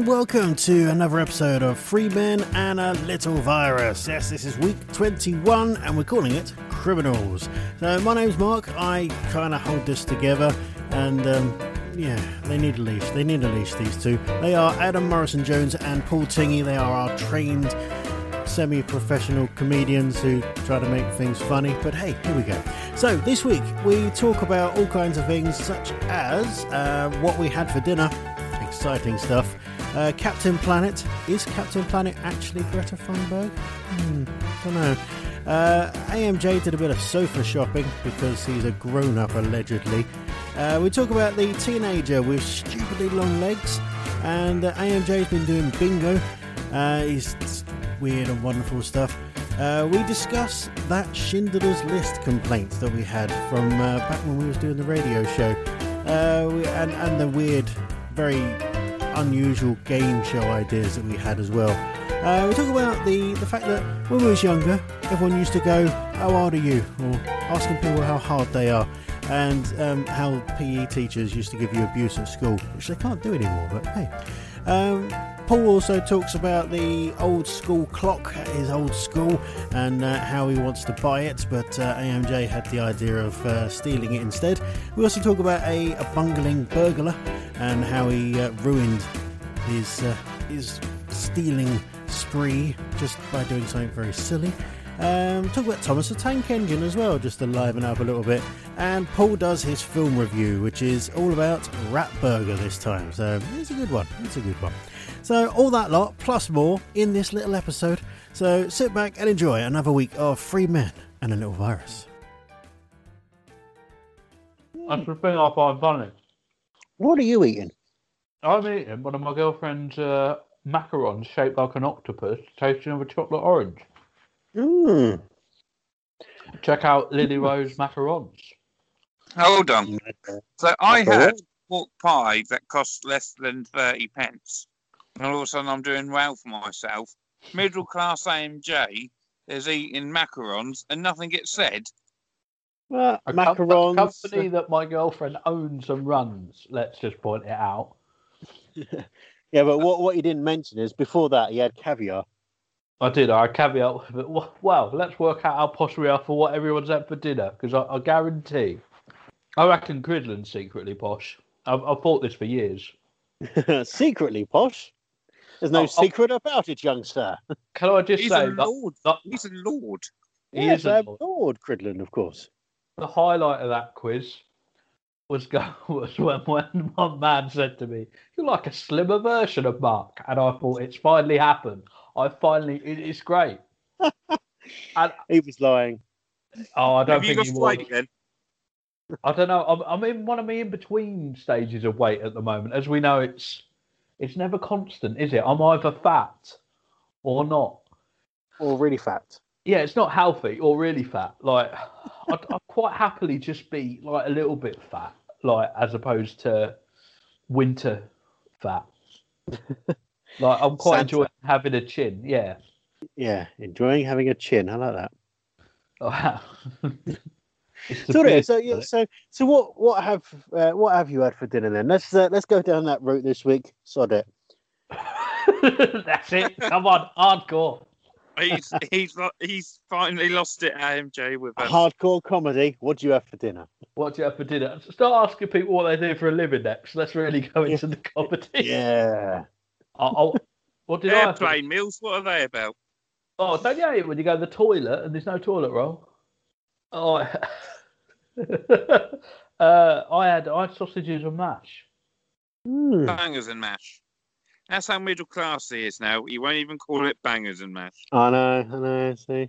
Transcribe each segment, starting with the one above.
And welcome to another episode of Three Men and a Little Virus. Yes, this is week 21 and we're calling it Criminals. So, my name's Mark. I kind of hold this together and um, yeah, they need a leash. They need a leash, these two. They are Adam Morrison Jones and Paul Tingy. They are our trained semi professional comedians who try to make things funny. But hey, here we go. So, this week we talk about all kinds of things such as uh, what we had for dinner exciting stuff. Uh, Captain Planet. Is Captain Planet actually Greta Thunberg? Hmm, don't know. Uh, AMJ did a bit of sofa shopping because he's a grown up allegedly. Uh, we talk about the teenager with stupidly long legs, and uh, AMJ's been doing bingo. Uh, he's weird and wonderful stuff. Uh, we discuss that Schindler's List complaints that we had from back when we was doing the radio show, we, and, and the weird, very unusual game show ideas that we had as well. Uh, we talk about the, the fact that when we was younger, everyone used to go, "How hard are you?" or asking people how hard they are, and um, how PE teachers used to give you abuse at school, which they can't do anymore. But hey. Um, Paul also talks about the old school clock at his old school and uh, how he wants to buy it, but uh, AMJ had the idea of uh, stealing it instead. We also talk about a, a bungling burglar and how he uh, ruined his uh, his stealing spree just by doing something very silly. Um, talk about Thomas the Tank Engine as well, just to liven up a little bit. And Paul does his film review, which is all about Rat Burger this time. So it's a good one. It's a good one. So all that lot plus more in this little episode. So sit back and enjoy another week of Three Men and a Little Virus. That's the thing I find funny. What are you eating? I'm eating one of my girlfriend's uh, macarons shaped like an octopus, tasting of a chocolate orange. Mmm. Check out Lily Rose macarons. Hold on. So I had pork pie that cost less than 30 pence. And all of a sudden I'm doing well for myself. Middle class AMJ is eating macarons and nothing gets said. Well, A com- a macarons. company that my girlfriend owns and runs. Let's just point it out. Yeah, but what, what you didn't mention is before that he had caviar. I did. I caveat with it. Well, well, let's work out how posh we are for what everyone's had for dinner, because I, I guarantee, I reckon Cridland's secretly posh. I've, I've thought this for years. Secretly posh. There's no Oh, oh. secret about it, young sir. Can I just He's say a that, lord. that He's a lord. he yes, is a lord. Lord Cridland, of course. the highlight of that quiz was go was when, when one man said to me, "You're like a slimmer version of Mark," and I thought it's finally happened. I finally, it, it's great. and He was lying. oh, I don't Have you think got he was. weight then? I don't know. I'm, I'm in one of my in between stages of weight at the moment. As we know, it's it's never constant, is it? I'm either fat or not. Or really fat. Yeah, it's not healthy or really fat. Like I'd, I'd quite happily just be like a little bit fat, like as opposed to winter fat. like I'm quite Santa. enjoying having a chin. Yeah. Yeah, enjoying having a chin. I like that. Oh, wow. It's So, anyway, so yeah, so so what what have uh, what have you had for dinner then? Let's uh, let's go down that route this week. Sod it. That's it. Come on, hardcore. He's he's he's finally lost it, AMJ, with um, Hardcore comedy. What do you have for dinner? What do you have for dinner? Start asking people what they do for a living next. Let's really go into the comedy. Yeah. I'll, I'll- what did I have? for- airplane meals. What are they about? Oh, don't you hate it when you go to the toilet and there's no toilet roll? Oh, I- uh, I had I had sausages and mash. Hmm. Bangers and mash. That's how middle class he is now. He won't even call it bangers and mash. I know, I know. See,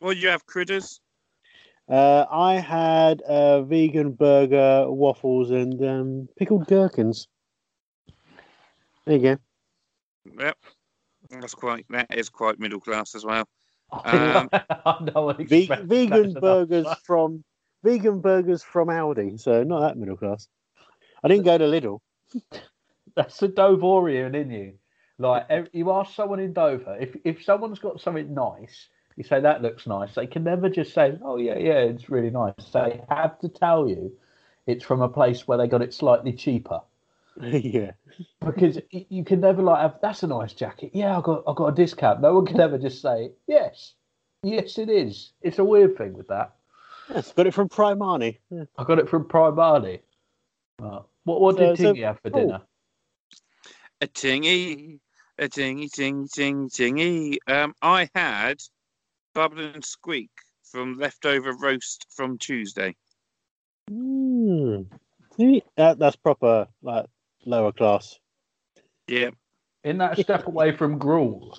Well, you have, critters? uh, I had a vegan burger, waffles, and um, pickled gherkins. There you go. Yep. That's quite that is quite middle class as well. Um, I know what Ve- vegan that's enough. burgers from vegan burgers from Aldi, so not that middle class. I didn't go to Lidl. That's the Dovorian in you. Like you ask someone in Dover, if if someone's got something nice, you say that looks nice. They can never just say, "Oh yeah, yeah, it's really nice." They have to tell you it's from a place where they got it slightly cheaper. yeah, Because you can never like have that's a nice jacket. Yeah, I got I got a discount. No one can ever just say yes, yes it is. It's a weird thing with that. Yes, got it from Primani. Yeah. I got it from Primani. Uh, what what did So- so- Tingy have for cool. dinner? a tingy, a tingy, ting, ting, tingy. Um, I had bubble and squeak from leftover roast from Tuesday. Mm. See, that, that's proper like lower class. Yeah, In that step away from gruel.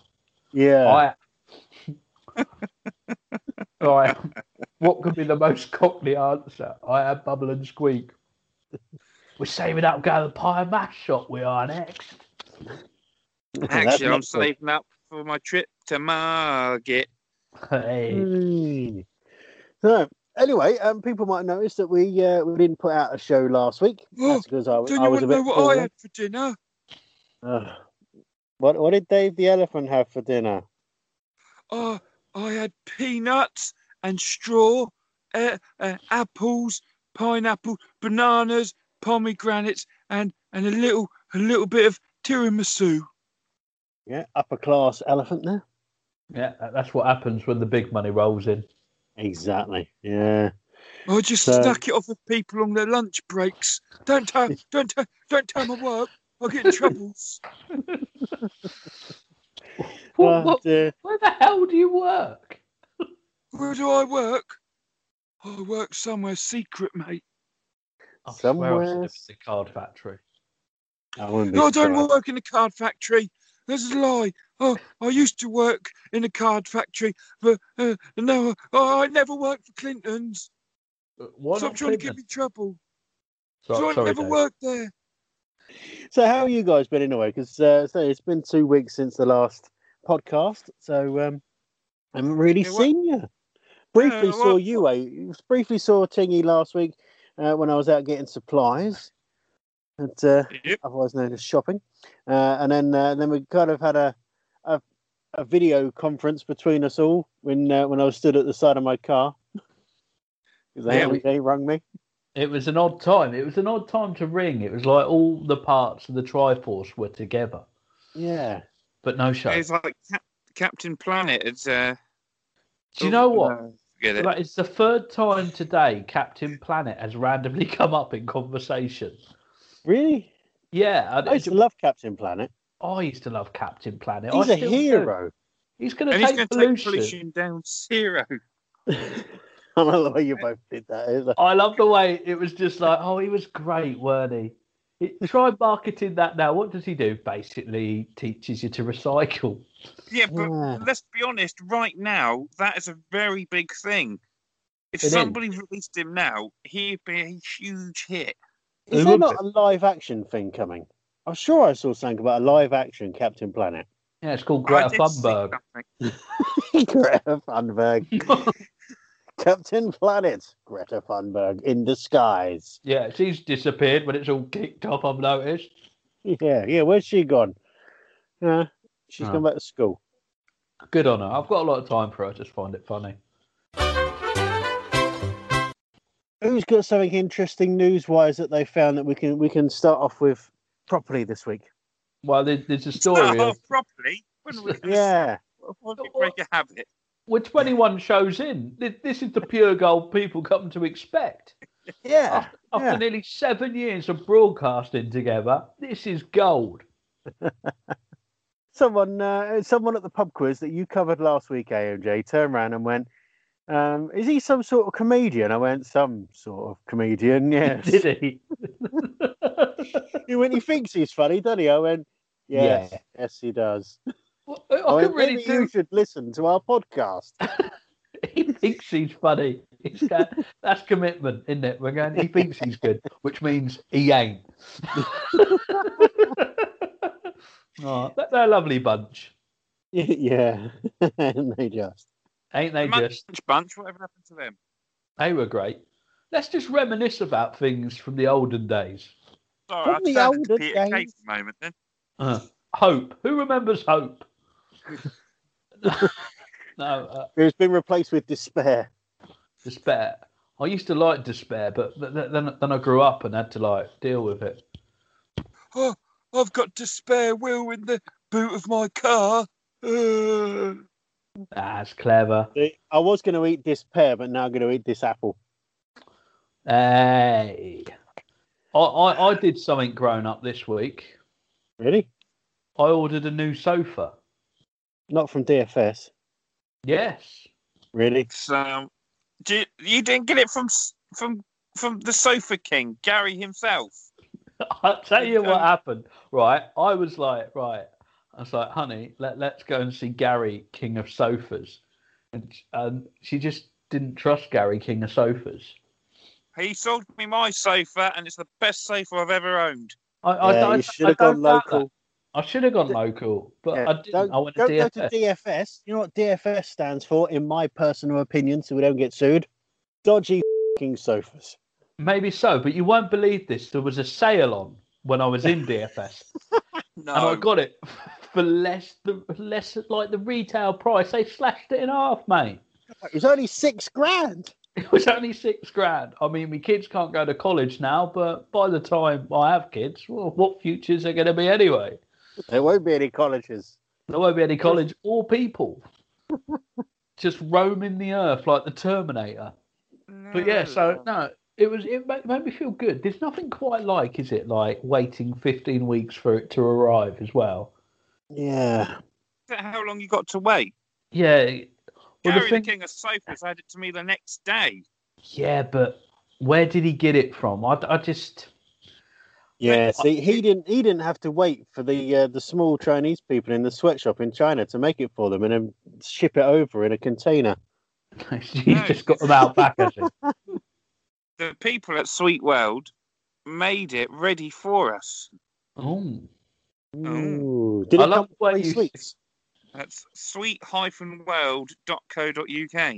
Yeah, I, I, what could be the most cockney answer? I had bubble and squeak. We're saving up going to the pie and mash shop. We are next. Actually, I'm saving up for my trip to Margate. Hey, Mm. So anyway, um, people might notice that we uh, we didn't put out a show last week. Oh, That's because I, Don't I you was want a to bit know what poorly. I had for dinner? Ugh. what what did Dave the elephant have for dinner? Oh, I had peanuts and straw, uh, uh, apples, pineapple, bananas, pomegranates, and and a little a little bit of tiramisu. Yeah, upper class elephant there. yeah, that's what happens when the big money rolls in. Exactly. Yeah. I just So- snack it off of people on their lunch breaks. Don't tell, don't tell, don't tell my work. I'll get in troubles. What, Uh, what, where the hell do you work? Where do I work? I work somewhere secret, mate. I Somewhere- said it was the card factory. I wouldn't be No, I don't surprised. work in a card factory. That's a lie. Oh, I used to work in a card factory, but uh, no, oh, I never worked for Clinton's. Uh, Why Stop not trying to Clinton? give me trouble. So- So I sorry, never Dave. worked there. So how have you guys been anyway? Because uh, so it's been two weeks since the last podcast, so um, I haven't really Yeah, seen you. Briefly Yeah, saw what- you. eh? briefly saw Tingy last week uh, when I was out getting supplies, and uh, Yep. otherwise known as shopping. Uh, and then uh, then we kind of had a, a a video conference between us all when uh, when I was stood at the side of my car. They, Yeah, we- they rung me. It was an odd time. It was an odd time to ring. It was like all the parts of the Triforce were together, Yeah. But no show. It's like Cap- Captain Planet. It's uh. Do you know what? no, forget it. Like, it's the third time today Captain Planet has randomly come up in conversation. Really? Yeah, and I used to love Captain Planet. I used to love Captain Planet. He's I a still do. hero. He's going to take going take pollution. pollution down zero. I don't the way you both did that. it? I love the way it was just like, oh, he was great, weren't he? He- Try marketing that now. What does he do? Basically, he teaches you to recycle. Yeah, but Yeah. let's be honest. Right now, that is a very big thing. If It is. somebody released him now, he'd be a huge hit. Is there not a live action thing coming? I'm sure I saw something about a live action Captain Planet. Yeah, it's called I Greta did see Thunberg. Greta Thunberg. Captain Planet. Greta Thunberg in disguise. yeah, she's disappeared when it's all kicked off. I've noticed. Yeah, yeah. Where's she gone? Yeah, she's Oh. gone back to school. Good on her. I've got a lot of time for her. I just find it funny. Who's got something interesting news-wise that they found that we can we can start off with properly this week? Well, there, there's a story. Start of, off properly. When we Yeah, What if we break a habit? We're 21 shows in. This, is the pure gold people come to expect. yeah, After, after yeah. nearly seven years of broadcasting together, this is gold. Someone, uh, someone at the pub quiz that you covered last week, AMJ, turned around and went, um, "Is he some sort of comedian?" I went, "Some sort of comedian, yes." Did he? he went, "He thinks he's funny, doesn't he?" I went, "Yes, Yeah. yes, he does." Well, I, I can went, really "Maybe do. you should listen to our podcast." He thinks he's funny. It's got, that's commitment, isn't it? We're going. He thinks he's good, which means he ain't. oh, they're they're a lovely bunch. yeah, and they just. Ain't they Munch just? Bunch, whatever happened to them? They were great. Let's just reminisce about things from the olden days. Sorry, From I the turned into olden Peter days. for a moment then. Uh, Hope. Who remembers Hope? no, uh, It's been replaced with despair. Despair. I used to like Despair, but th- th- then then I grew up and had to like deal with it. Oh, I've got despair wheel in the boot of my car. Uh, That's clever. I was going to eat this pear, but now I'm going to eat this apple. Hey, I, I I did something grown up this week. Really? I ordered a new sofa. Not from DFS. Yes. Really? so, um, do you, you didn't get it from from from the Sofa King, Gary himself. I'll tell you what happened. Right, I was like, right, I was like, honey, let let's go and see Gary, King of Sofas, and and she just didn't trust Gary, King of Sofas. He sold me my sofa, and it's the best sofa I've ever owned. I, I, yeah, I, you should have gone doubt that. local. I should have gone local, but Yeah, I didn't. Don't, I went to don't go DFS. to DFS. You know what DFS stands for, in my personal opinion, so we don't get sued? Dodgy fing sofas. Maybe so, but you won't believe this. There was a sale on when I was in DFS, No, and I got it for less the less like the retail price. They slashed it in half, mate. It was only six grand. It was only six grand. I mean, my kids can't go to college now, but by the time I have kids, well, what futures are going to be anyway? There won't be any colleges. There won't be any college or people. Just roaming the earth like the Terminator. But yeah, so no, it was it made, made me feel good. There's nothing quite like, is it? Like waiting 15 weeks for it to arrive as well. Yeah. how long you got to wait? Yeah. Well, Gary, the the, King of Sofas, had it to me the next day. yeah, but where did he get it from? I, I just Yeah, see, he didn't. He didn't have to wait for the uh, the small Chinese people in the sweatshop in China to make it for them and then ship it over in a container. he's No. just got them out back, has he? The people at Sweet World made it ready for us. Oh. Ooh. Did I it love come the way with free you- sweets? That's sweet-world.co.uk.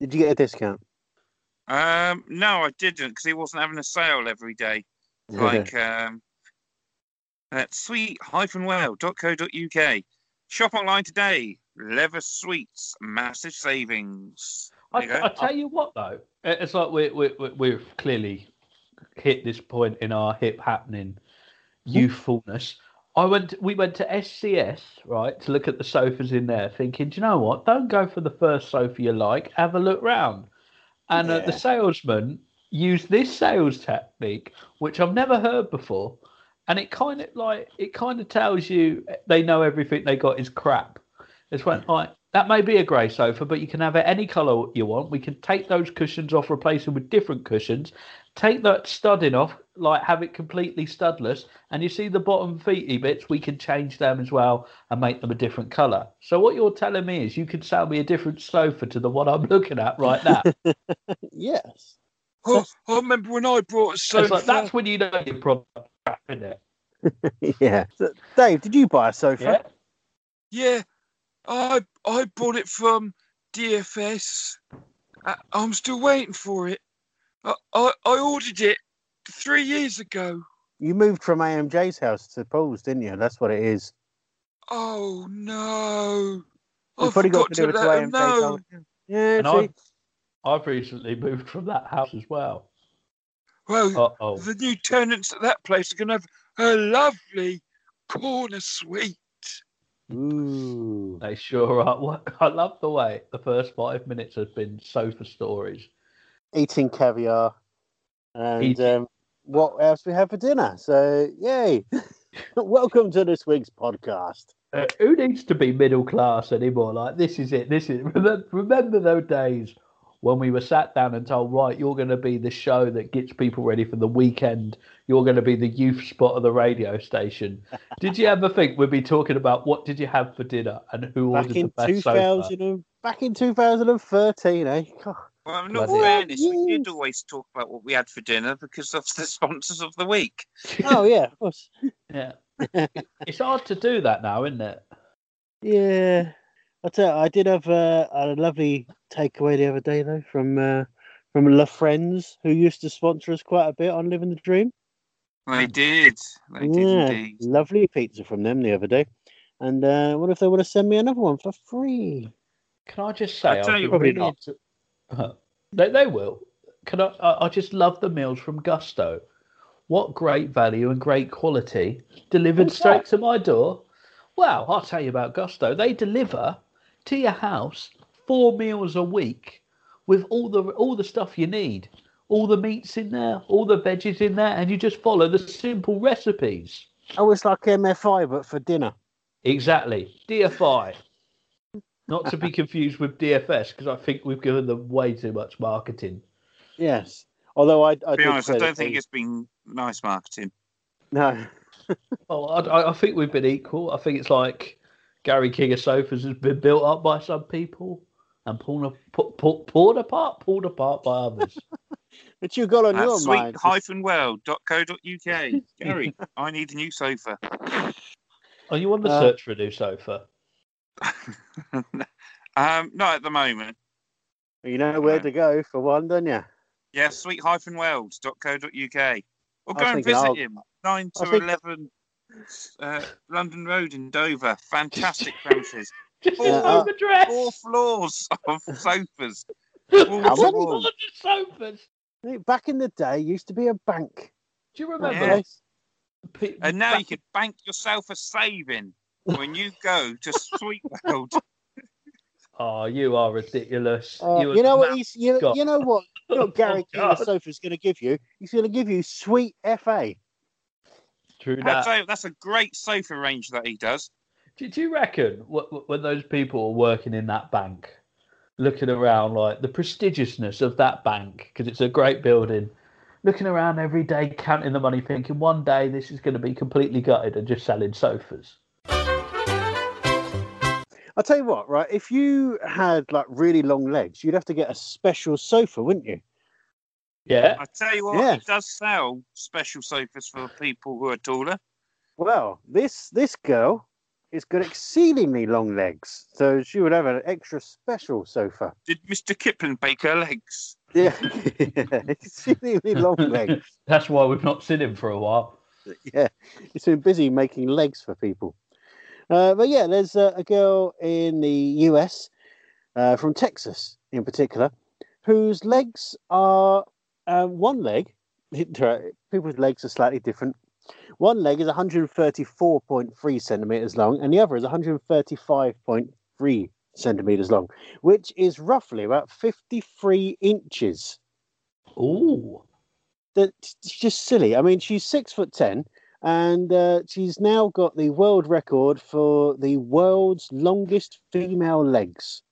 Did you get a discount? Um, no, I didn't because he wasn't having a sale every day. Like um, at sweet-world.co.uk. Shop online today. Leather Sweets, massive savings. I, There you go. I tell you what, though, it's like we, we, we, we've clearly hit this point in our hip happening youthfulness. I went. We went to SCS right to look at the sofas in there, thinking, do you know what? Don't go for the first sofa you like. Have a look round. And uh, the salesman used this sales technique, which I've never heard before, and it kind of like it kind of tells you they know everything they got is crap. It's went hmm. like that may be a grey sofa, but you can have it any colour you want. We can take those cushions off, replace them with different cushions. Take that studding off, like have it completely studless, and you see the bottom feety bits. We can change them as well and make them a different colour. So what you're telling me is you can sell me a different sofa to the one I'm looking at right now. yes. Oh, I remember when I brought a It's sofa. like that's when you know your product crap, isn't it? yeah. So, Dave, did you buy a sofa? Yeah. Yeah, I I bought it from DFS. I, uh, I'm still waiting for it. I, I I ordered it three years ago. You moved from AMJ's house to Paul's, didn't you? That's what it is. Oh no! You I probably got forgot to do it to AMJ's. know. haven't? Yeah. And see? I've, I've recently moved from that house as well. Well, Uh oh. the new tenants at that place are going to have a lovely corner suite. Ooh. They sure are. What- I love the way the first five minutes has been sofa stories. Eating caviar. And Eating- um, what else we have for dinner? So, yay. Welcome to this week's podcast. Uh, who needs to be middle class anymore? Like this is it. This is remember, remember those days when we were sat down and told, right, you're going to be the show that gets people ready for the weekend. You're going to be the youth spot of the radio station. did you ever think we'd be talking about what did you have for dinner and who Back ordered in the best sofa? 2000, and- back in 2013, eh? God. Well, in all Bloody- fairness, we did Yes. always talk about what we had for dinner because of the sponsors of the week. Oh, yeah, of course. Yeah, it's hard to do that now, isn't it? Yeah. I tell you, I did have uh, a lovely takeaway the other day though from uh, from La Friends, who used to sponsor us quite a bit on Living the Dream. They did. They did yeah, indeed. lovely pizza from them the other day. And uh, what if they want to send me another one for free? Can I just say, I tell I've you been what, really not. into- Uh, they, they will. Can I, I? I just love the meals from Gousto. What great value and great quality delivered What's straight that? to my door. Well, I'll tell you about Gousto. They deliver to your house four meals a week with all the all the stuff you need, all the meats in there, all the veggies in there, and you just follow the simple recipes. Oh, it's like MFI, but for dinner. Exactly. DFI. Not to be confused with DFS, because I think we've given them way too much marketing. Yes. Although I, I To be honest, I don't think it's been nice marketing. no. Oh, I, I think we've been equal. I think it's like Gary King of Sofas has been built up by some people and pulled, pu- pu- pulled apart, pulled apart by others. But you got on At your sweet mind. hyphen world.co.uk. Gary, I need a new sofa. Are you on the Uh, search for a new sofa? um, not at the moment. You know where Yeah. to go for one, don't you? Yeah, sweet hyphen world.co.uk. Or I go and visit I'll- him. 9 to think- 11 uh, London Road in Dover. Fantastic premises. Just his Yeah, home uh, address. Four floors of sofas. How Wall to. Four sofas. Back in the day, used to be a bank. Do you remember? Yeah. pe- And now you back- can bank yourself a saving when you go to Sweet World. Oh, you are ridiculous. Uh, are you know what he's you, you know what you know what Gary Oh, King of God. Sofa's going to give you. He's going to give you sweet FA. True that. say that's a great sofa range that he does. Do, do you reckon wh- wh- when those people are working in that bank, looking around like the prestigiousness of that bank, because it's a great building, looking around every day, counting the money, thinking one day this is going to be completely gutted and just selling sofas? I'll tell you what, right? If you had like really long legs, you'd have to get a special sofa, wouldn't you? Yeah. I tell you what, Yeah. he does sell special sofas for people who are taller. Well, this this girl has got exceedingly long legs, so she would have an extra special sofa. Did Mr. Kipling bake her legs? Yeah, exceedingly long legs. That's why we've not seen him for a while. yeah, he's been busy making legs for people. Uh, but yeah, there's uh, a girl in the US, uh, from Texas in particular, whose legs are uh, one leg. People's legs are slightly different. One leg is 134.3 centimeters long, and the other is 135.3 centimeters long, which is roughly about 53 inches Ooh. that's just silly. I mean, she's six foot ten, and uh, she's now got the world record for the world's longest female legs.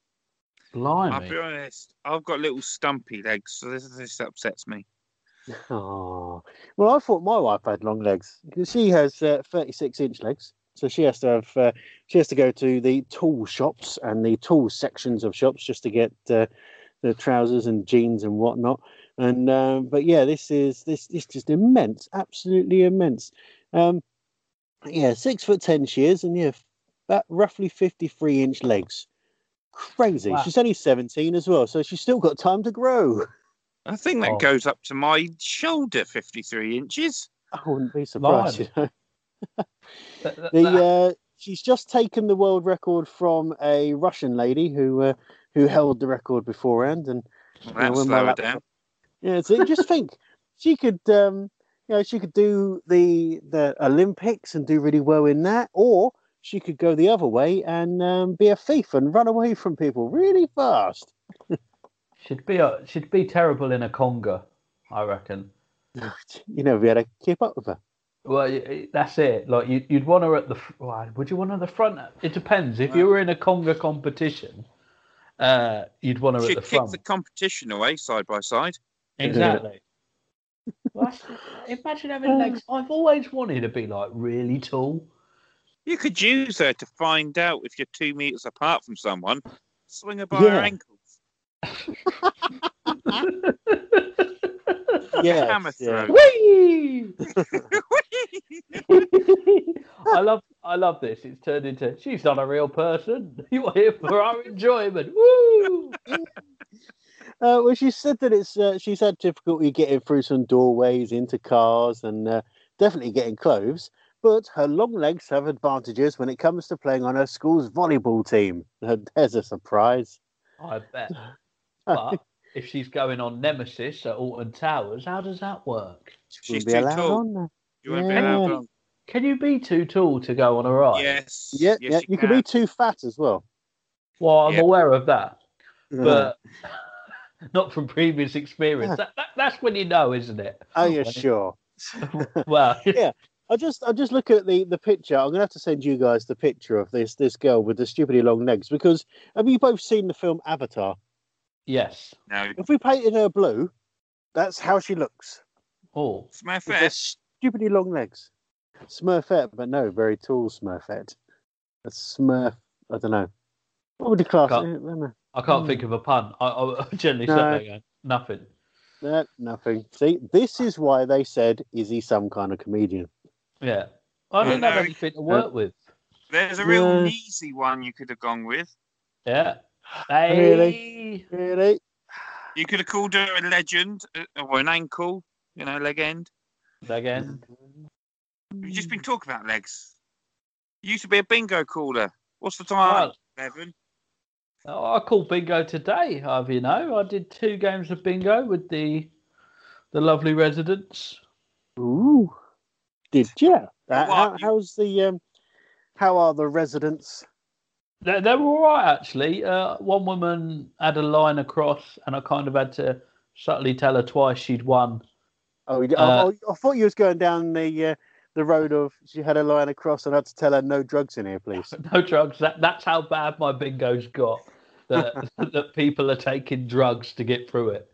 I'll be honest, I've got little stumpy legs, so this, this upsets me. Oh, well, I thought my wife had long legs she has uh, thirty-six inch legs, so she has to have uh, she has to go to the tool shops and the tool sections of shops just to get uh, the trousers and jeans and whatnot. And um, but yeah, this is this this just immense, absolutely immense. Um, yeah, six foot ten she is, and yeah, about roughly fifty-three inch legs. Crazy. Wow. She's only seventeen as well, so she's still got time to grow. I think that Oh. goes up to my shoulder, 53 inches. I wouldn't be surprised. You know? That- that- The uh, she's just taken the world record from a Russian lady who uh, who held the record beforehand, and Well, you know, that's when my laptop- down. yeah. So just think, she could um, you know she could do the the Olympics and do really well in that, or she could go the other way and um, be a thief and run away from people really fast. She'd be a, she'd be terrible in a conga, I reckon. You know, be able to keep up with her. Well, y- y- that's it. Like you, you'd want her at the. Well, would you want her at the front? It depends. If you were in a conga competition, uh, you'd want her at She'd the kick front. the competition away side by side. Exactly. Well, imagine having legs. I've always wanted to be like really tall. You could use her to find out if you're two meters apart from someone. Swing her by Yeah. her ankles. Yeah, Hammer yeah. Whee! I love I love this. It's turned into she's not a real person. You're here for our enjoyment. Woo! Uh, well, she said that it's uh, she's had difficulty getting through some doorways into cars and uh, definitely getting clothes. But her long legs have advantages when it comes to playing on her school's volleyball team. There's a surprise. I bet. But if she's going on Nemesis at Alton Towers, how does that work? She's wouldn't be too allowed tall. on there. You won't be allowed on. Can you be too tall to go on a ride? Yes. Yeah, yes, yeah. You, can be too fat as well. Well, I'm Yeah. aware of that, Yeah. but not from previous experience. Yeah. That, that, that's when you know, isn't it? are you when sure? Well, Yeah. I just I just look at the the picture. I'm gonna have to send you guys the picture of this this girl with the stupidly long legs because have you both seen the film Avatar? yes. No. If we painted her blue, that's how she looks. Oh, Smurfette. Stupidly long legs. Smurfette, but no, very tall Smurfette. A Smurf. I don't know. What would you class? Can't- it? I don't. I can't Hmm. think of a pun. I, I generally No. sit there going, nothing. No, nothing. See, this is why they said, "Is he some kind of comedian?" Yeah. I Yeah, didn't have anything to work with. There's a real Yeah. easy one you could have gone with. Yeah. Really? Hey. Really? You could have called her a legend uh, or an ankle, you know, legend. Again. We've just been talking about legs. You used to be a bingo caller. What's the time? Well, Eleven. Oh, I called bingo today. Have you know? I did two games of bingo with the the lovely residents. Ooh. Did you? Uh, how, how's the um? How are the residents? They, they were all right actually. Uh, one woman had a line across, and I kind of had to subtly tell her twice she'd won. Oh, you- Uh, I, I thought you was going down the uh, the road of she had a line across and I had to tell her no drugs in here, please. No drugs. That that's how bad my bingo's got. That that people are taking drugs to get through it.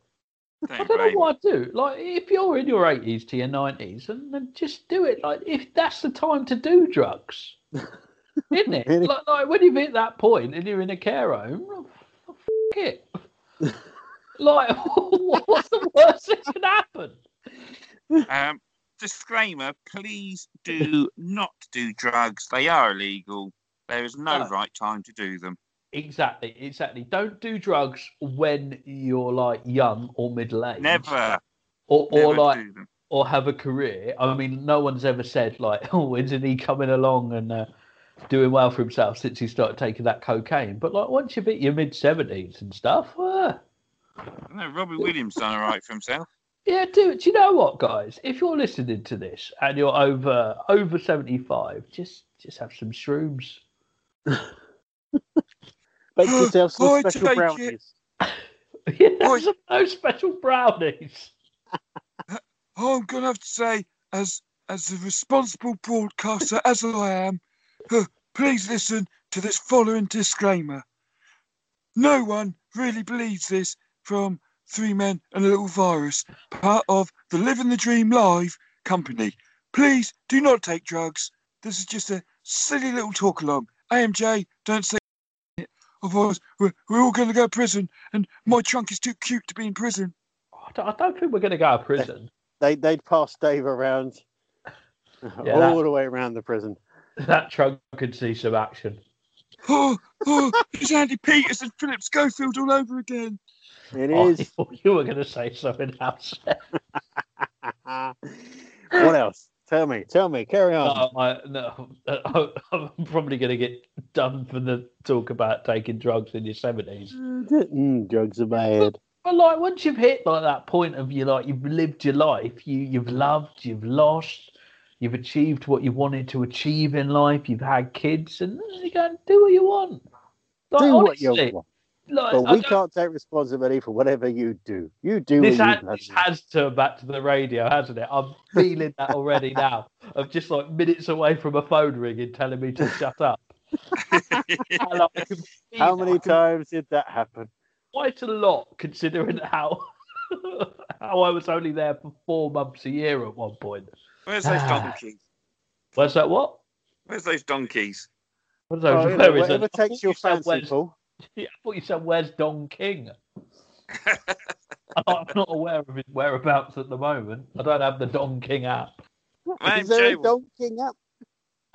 I Don't don't know blame what I do. Like, if you're in your 80s to your 90s, and then just do it. Like, if that's the time to do drugs, isn't it? Really? Like, like, when you've hit that point and you're in a care home, oh, f- it. like, what's the worst that can happen? Um, disclaimer: Please do not do drugs. They are illegal. There is no No. right time to do them. Exactly, exactly. Don't do drugs when you're like young or middle aged. Never, Or, or never like, do them. or have a career. I mean, no one's ever said like, "Oh, isn't he coming along and uh, doing well for himself since he started taking that cocaine?" But like, once you've hit your mid seventies and stuff, uh, No, Robbie Williams done all right for himself. yeah, do it. Do you know what, guys? If you're listening to this and you're over over seventy five, just just have some shrooms. Make yourself some I special brownies. yeah, some those special brownies. I'm gonna have to say, as as a responsible broadcaster as I am, uh, please listen to this following disclaimer. No one really believes this from Three Men and a Little Virus, part of the Living the Dream Live company. Please do not take drugs. This is just a silly little talk along. AMJ, don't say it. Otherwise, we're, we're all going to go to prison, and my trunk is too cute to be in prison. I don't, I don't think we're going to go to prison. They they'd pass Dave around Yeah, all that- the way around the prison. that trunk could see some action. Oh, oh, it's Andy Peters and Phillip Schofield all over again. It Oh, is. you were going to say something else. what else? Tell me. Tell me. Carry on. No, I, no, I'm probably going to get done for the talk about taking drugs in your seventies. Mm, drugs are bad. But like, once you've hit like that point of you, like you've lived your life, you you've loved, you've lost, you've achieved what you wanted to achieve in life, you've had kids, and you go and do what you want. Like, do what you want. Like, But we can't take responsibility for whatever you do. You do This, what has, you this has turned back to the radio, hasn't it? I'm feeling that already now. I'm just like minutes away from a phone ringing telling me to shut up. And I can feel How many I times did that happen? Quite a lot, considering how how I was only there for four months a year at one point. Where's those Ah. donkeys? Where's that? What? Where's those donkeys? What's those? Oh, you know, whatever takes your you fancy, Paul. Yeah, I thought you said, "Where's Don King?" I'm not aware of his whereabouts at the moment. I don't have the Don King app. Man, Is there a Don King up?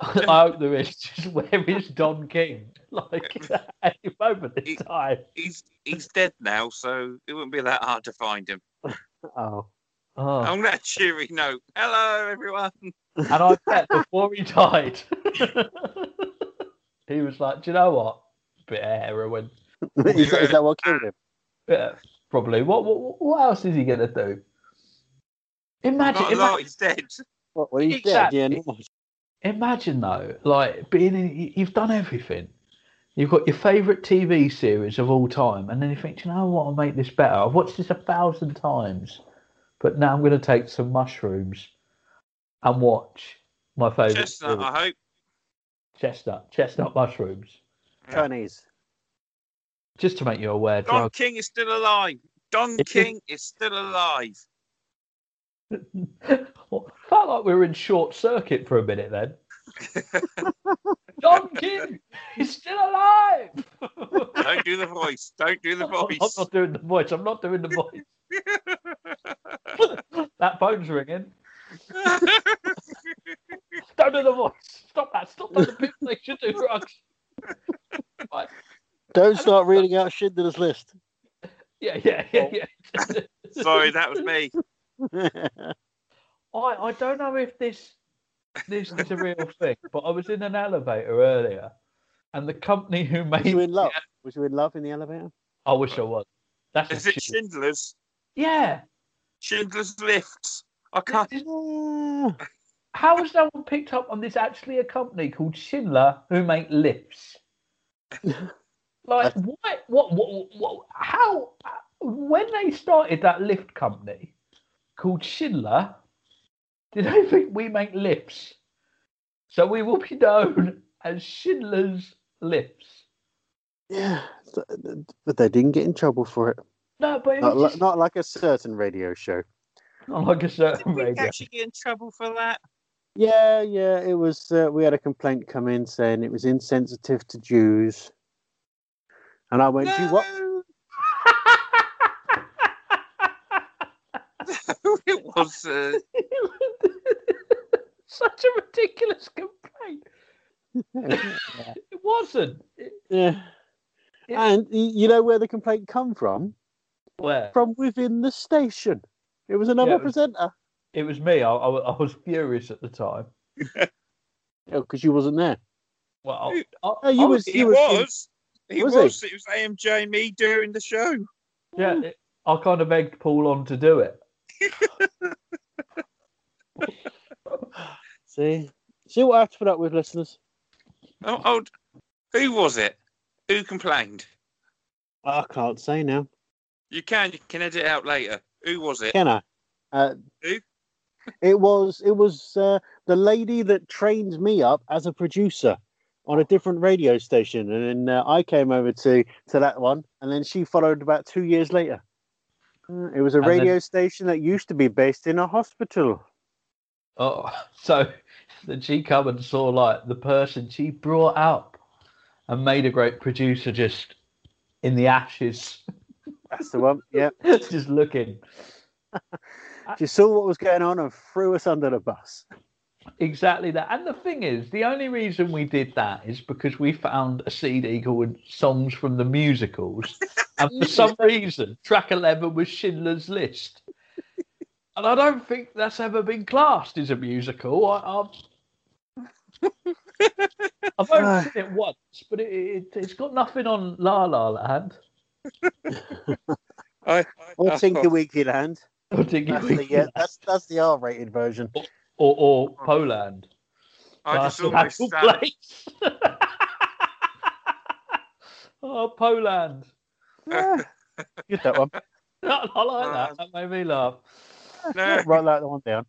I hope there is. Just where is Don King? Like at any moment in He- time. He's he's dead now, so it wouldn't be that hard to find him. Oh. Oh. On that cheery note, hello everyone. And I bet before he died, he was like, "Do you know what? Bit of heroin. is, that, is that what killed him? Yeah, probably. What, what what else is he gonna do? Imagine, Not a ima- lot, he's dead. What, well, he's Exactly. dead, yeah. not- imagine though, like being in, you- you've done everything. You've got your favourite TV series of all time, and then you think, "Do you know what? I'll make this better. I've watched this a thousand times, but now I'm going to take some mushrooms and watch my favourite Chestnut, series. I hope. chestnut, chestnut mushrooms, Chinese. just to make you aware. Don Drug. King is still alive. Don King is still alive. Well, felt like we were in short circuit for a minute then. Don King is still alive. Don't do the voice. Don't do the voice. I'm not doing the voice. I'm not doing the voice. that phone's ringing. Don't do the voice. Stop that. Stop that. The people they should do drugs. Right. Don't start reading out Schindler's List. Yeah, yeah, yeah, oh. yeah. Sorry, that was me. I, I don't know if this this is a real thing, but I was in an elevator earlier, and the company who Was made you in love? Was you in love in the elevator? I wish I was. That's Is it Schindler's? yeah. Schindler's lifts. I can't. Yeah. How has no one picked up on this? Actually, a company called Schindler who make lifts. Like what? What? What? what how? When they started that lift company called Schindler, did they think we make lifts? So we will be known as Schindler's Lifts. Yeah, th- th- but they didn't get in trouble for it. No, but it Not, was li- just not like a certain radio show. not like a certain Did we radio. actually get in trouble for that? Yeah, yeah, it was. Uh, we had a complaint come in saying it was insensitive to Jews, and I went, "Gee, what? No. it was. Uh, Such a ridiculous complaint. It wasn't. It- yeah. it- And you know where the complaint come from? where? From within the station. It was another Yeah, it was- presenter. It was me. I, I, I was furious at the time. Oh, because you wasn't there. Well, Who- I, Oh, you was- he you was. He Was was. he? It was AMJ me during the show. yeah, it- I kind of egged Paul on to do it. See, see what I have to put up with, listeners. Oh, oh, who was it? Who complained? I can't say now. You can. You can edit it out later. Who was it? Can I? Uh, Who? It was it was uh, the lady that trained me up as a producer on a different radio station, and then uh, I came over to to that one, and then she followed about two years later. Uh, it was a And then- radio station that used to be based in a hospital. Oh, so then she come and saw like the person she brought up and made a great producer just in the ashes, That's the one. Yeah, just looking. she saw what was going on and threw us under the bus. Exactly that. And the thing is, the only reason we did that is because we found a CD called Songs from the Musicals. and for some reason, track 11 was Schindler's List. And I don't think that's ever been classed as a musical. I, I've, I've only seen it once, but it, it, it's got nothing on La La Land. I, Or I- Tinker Winky Land. Or, That's the, yeah, that's that's the R-rated version. or, or Poland. I just That's almost the sat, place. oh, Poland. Yeah, get that one. I like that. That made me laugh. no, Write that one down.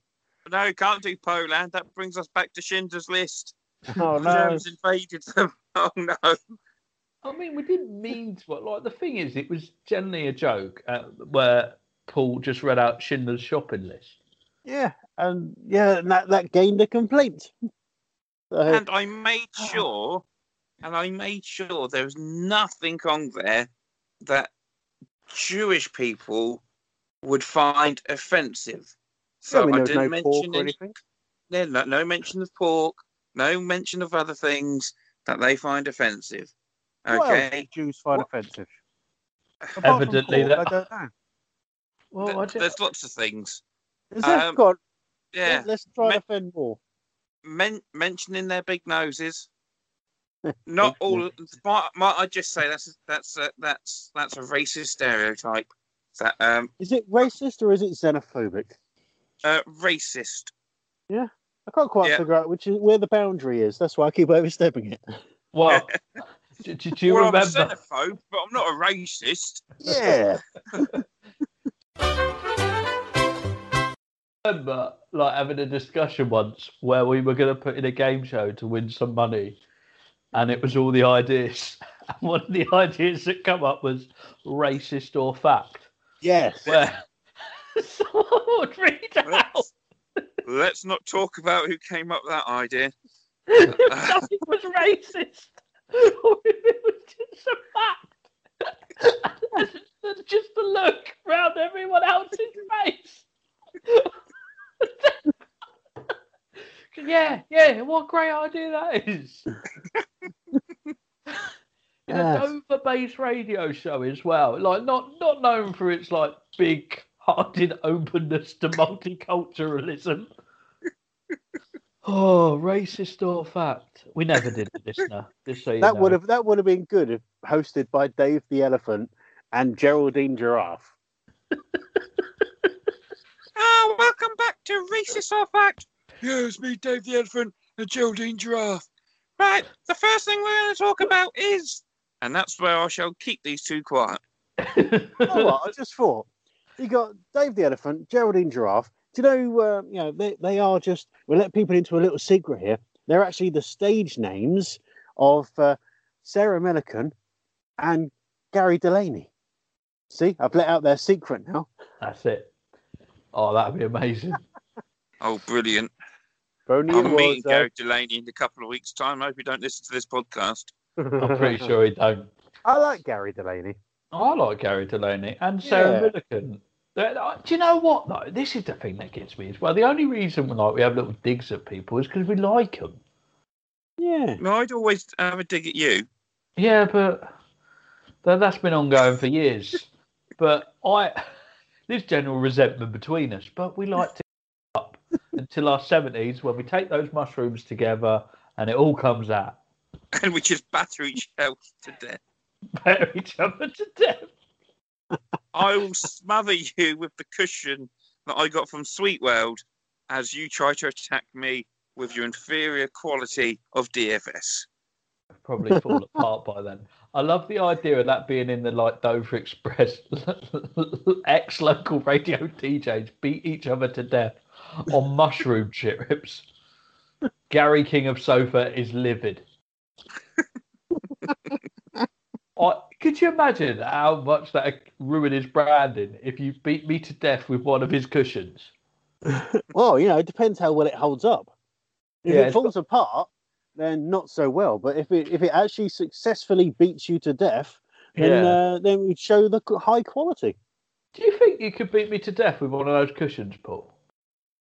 no, can't do Poland. That brings us back to Schindler's List. Oh The no! Germans invaded them. Oh no! I mean, we didn't mean to, but like the thing is, it was generally a joke uh, where Paul just read out Schindler's shopping list. Yeah, and yeah, and that that gained a complaint. So, And I made sure, and I made sure there was nothing on there that Jewish people would find offensive. So I mean, I didn't no mention anything. no, no, no mention of pork, No mention of other things that they find offensive. Okay. do Jews find What- offensive? Apart from Evidently pork, that- I don't know. Well, I Th- just, There's lots of things. Is there? Um, Go on, Yeah. let- let's try Me- to offend more. Men- mentioning their big noses. Not all. Might, might I just say that's that's a, that's that's a racist stereotype. That um Is it racist or is it xenophobic? uh, racist. Yeah, I can't quite Yeah. figure out which is where the boundary is. That's why I keep overstepping it. well, do, do- do you well, I'm a xenophobe, but I'm not a racist. Yeah. remember like having a discussion once where we were going to put in a game show to win some money, and it was all the ideas. And one of the ideas that come up was racist or fact. yes. Where someone would read out Let's, let's not talk about who came up with that idea. if something was racist or if it was just a fact. And just the look round everyone else's face. yeah, yeah, what a great idea that is. In a Dover-based radio show as well, like not not known for its like big-hearted openness to multiculturalism. Oh, racist or fact? We never did the listener. Just so That know. would have that would have been good if hosted by Dave the Elephant and Geraldine Giraffe. Ah, welcome back to Racist or Fact. Yeah, it's me, Dave the Elephant, and Geraldine Giraffe. Right, the first thing we're going to talk about is, and that's where I shall keep these two quiet. oh, what? I just thought you got Dave the Elephant, Geraldine Giraffe. Do you know? Uh, you know they they are just. We'll let people into a little secret here. They're actually the stage names of uh, Sarah Millican and Gary Delaney. See, I've let out their secret now. That's it. Oh, that'd be amazing. Oh, brilliant. If only I'm meeting was, uh, Gary Delaney in a couple of weeks' time. I hope you don't listen to this podcast. I'm pretty sure he don't. I like Gary Delaney. I like Gary Delaney and Sarah Yeah. Millican. Uh, Do you know what though? This is the thing that gets me as well. The only reason we like we have little digs at people is because we like them. Yeah. No, I'd always have a dig at you. Yeah, but that's been ongoing for years. But I, there's general resentment between us. But we like to up until our seventies when we take those mushrooms together and it all comes out. And we just batter each other to death. Bear each other to death. I will smother you with the cushion that I got from Sweet World as you try to attack me with your inferior quality of DFS. probably fall apart by then. I love the idea of that being in the like Dover Express. Ex local radio DJs beat each other to death on mushroom chips. Gary King of Sofa is livid. I, could you imagine how much that ruined his branding if you beat me to death with one of his cushions? Well, you know, it depends how well it holds up. If Yeah, it it's falls apart, then not so well. But if it if it actually successfully beats you to death, then uh, then we'd show the high quality. Do you think you could beat me to death with one of those cushions, Paul?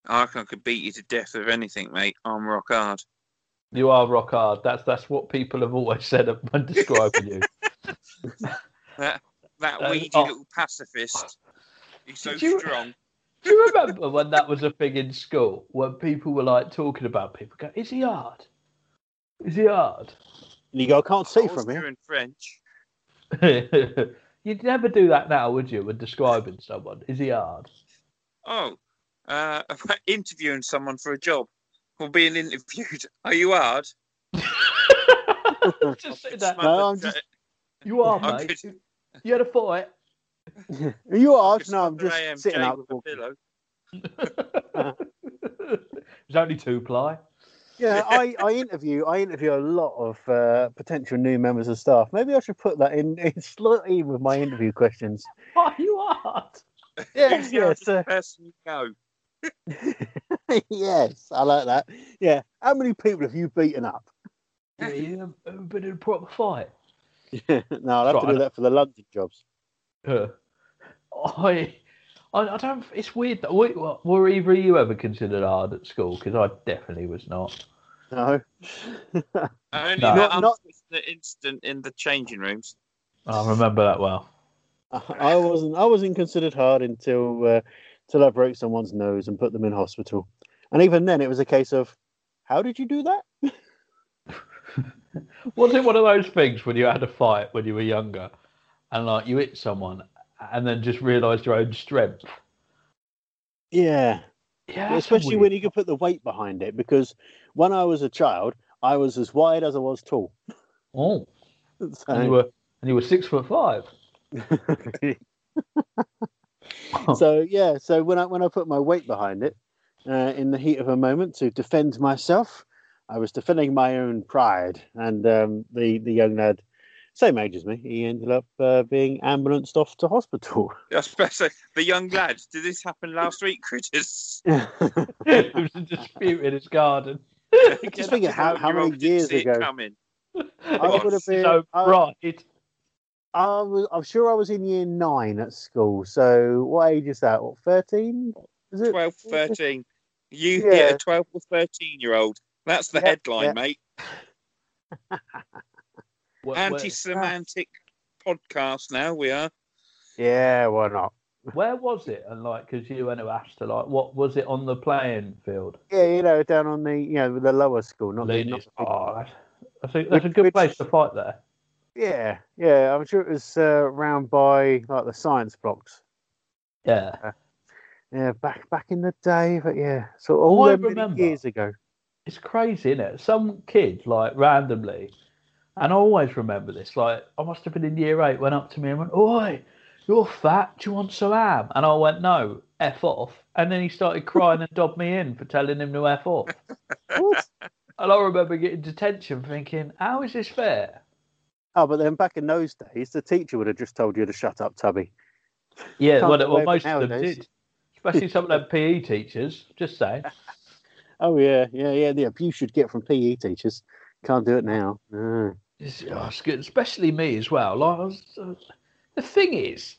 I reckon I could beat you to death with anything, mate. I'm rock hard. You are rock hard. That's that's what people have always said when describing you. That Uh, weedy oh. little pacifist. He's so you- strong. Do you remember when that was a thing in school when people were like talking about people go, Is he hard? Is he hard? And you go, I can't see from here. in French. You'd never do that now, would you, when describing someone? Is he hard? Oh, uh, interviewing someone for a job or being interviewed. Are you hard? just say that. No, I'm just- You are, I'm mate. good. You had a fight. Are you hard? No, I'm just sitting up. with a pillow. It's only two ply. Yeah, I, I interview I interview a lot of uh, potential new members of staff. Maybe I should put that in, in slightly with my interview questions. Are you are. Yes, Who's yes, hardest uh, person you know? yes, I like that. Yeah, how many people have you beaten up? Yeah, you haven't been in a proper fight. Yeah, no, I'll have to do that for the London jobs. Uh, I, I, I don't. It's weird. That, were, were either of you ever considered hard at school? Because I definitely was not. No. Only No. that Not- not- unfortunate incident in the changing rooms. I remember that well. I wasn't. I wasn't considered hard until uh, till I broke someone's nose and put them in hospital. And even then, it was a case of, "How did you do that?" Was it one of those things when you had a fight when you were younger, and like you hit someone, and then just realised your own strength? Yeah, Yeah, especially weird- when you could put the weight behind it. Because when I was a child, I was as wide as I was tall. Oh, So- and you were and you were six foot five. so yeah, so when I when I put my weight behind it, uh, in the heat of a moment to defend myself, I was defending my own pride, and um, the the young lad, same age as me, he ended up uh, being ambulanced off to hospital. I was about to say, the young lad. Did this happen last week, critters? it was a dispute in his garden. Just thinking how, how many years ago Coming. I oh, would have been. so I, bright. I was. I'm sure I was in year nine at school. So what age is that? What thirteen? Is it 12, 13. You Yeah. hit a 12 or 13 year old. That's the Yeah, headline, yeah. mate. Where- where- Anti semantic podcast now, we are. Yeah, why not? Where was it? And like, because you went to Astor, like, what was it on the playing field? Yeah, you know, down on the you know the lower school, not the, not Ladies. the big Oh, that's, I think that's a good Which- place to fight there. Yeah, yeah. I'm sure it was uh, round by like the science blocks. Yeah, Yeah, back back in the day, but yeah, so all I remember. years ago. it's crazy, isn't it? Some kid, like, randomly, and I always remember this. Like, I must have been in year eight, went up to me and went, "Oi, you're fat. Do you want some ham?" And I went, "No, f off." And then he started crying and dobbed me in for telling him to f off. And I remember getting detention, thinking, "How is this fair?" oh, but then back in those days, the teacher would have just told you to shut up, Tubby. Yeah, Can't well, well most of them did, especially some of them PE teachers. Just saying. Oh yeah, yeah, yeah. The abuse you'd get from PE teachers. Can't do it now. No. It's, oh, it's especially me as well. Like, I was, uh, the thing is,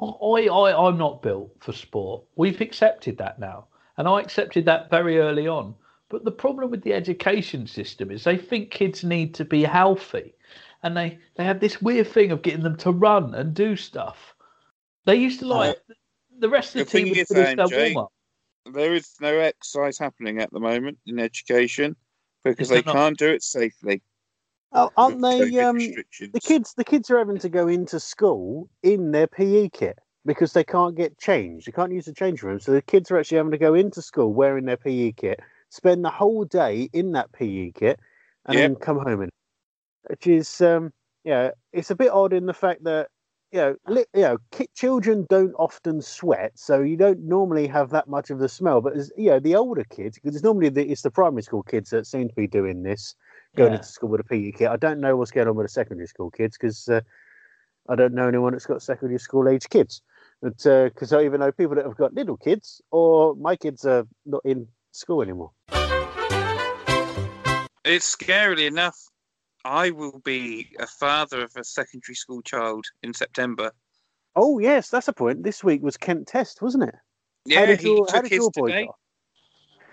I, I, I'm not built for sport. We've accepted that now, and I accepted that very early on. But the problem with the education system is they think kids need to be healthy, and they they have this weird thing of getting them to run and do stuff. They used to like the rest of the the team would is, finish their warm up. There is no exercise happening at the moment in education because Is they not? can't do it safely. Oh, aren't they? Um, the kids, the kids are having to go into school in their PE kit because they can't get changed. They can't use the change room, so the kids are actually having to go into school wearing their PE kit, spend the whole day in that PE kit, and Yep. then come home in. Which is, um, yeah, it's a bit odd in the fact that you know, li- you know, ki- children don't often sweat, so you don't normally have that much of the smell. But as, you know, the older kids, because it's normally the, it's the primary school kids that seem to be doing this going Yeah. into school with a PE kit. I don't know what's going on with the secondary school kids because uh, I don't know anyone that's got secondary school age kids. But because I even know people that have got little kids, or my kids are not in school anymore. It's scarily enough. I will be a father of a secondary school child in September. Oh yes, that's a point. This week was Kent Test, wasn't it? Yeah, how did he your, how took did his boy today. go?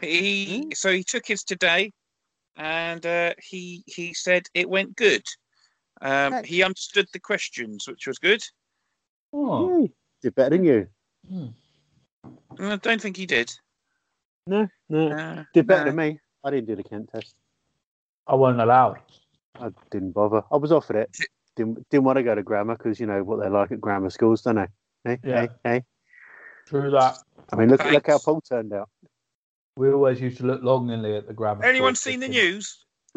He so he took his today, and uh, he he said it went good. Um, he understood the questions, which was good. Oh. Did better than you. I don't think he did. No, no. Uh, Did better no. than me. I didn't do the Kent Test. I wasn't allowed. I didn't bother. I was offered it. Didn't didn't want to go to grammar because you know what they're like at grammar schools, don't they? Hey, Yeah. hey, hey. Through that, I mean, look look how Thanks. Paul turned out. We always used to look longingly at the grammar. Anyone seen the news?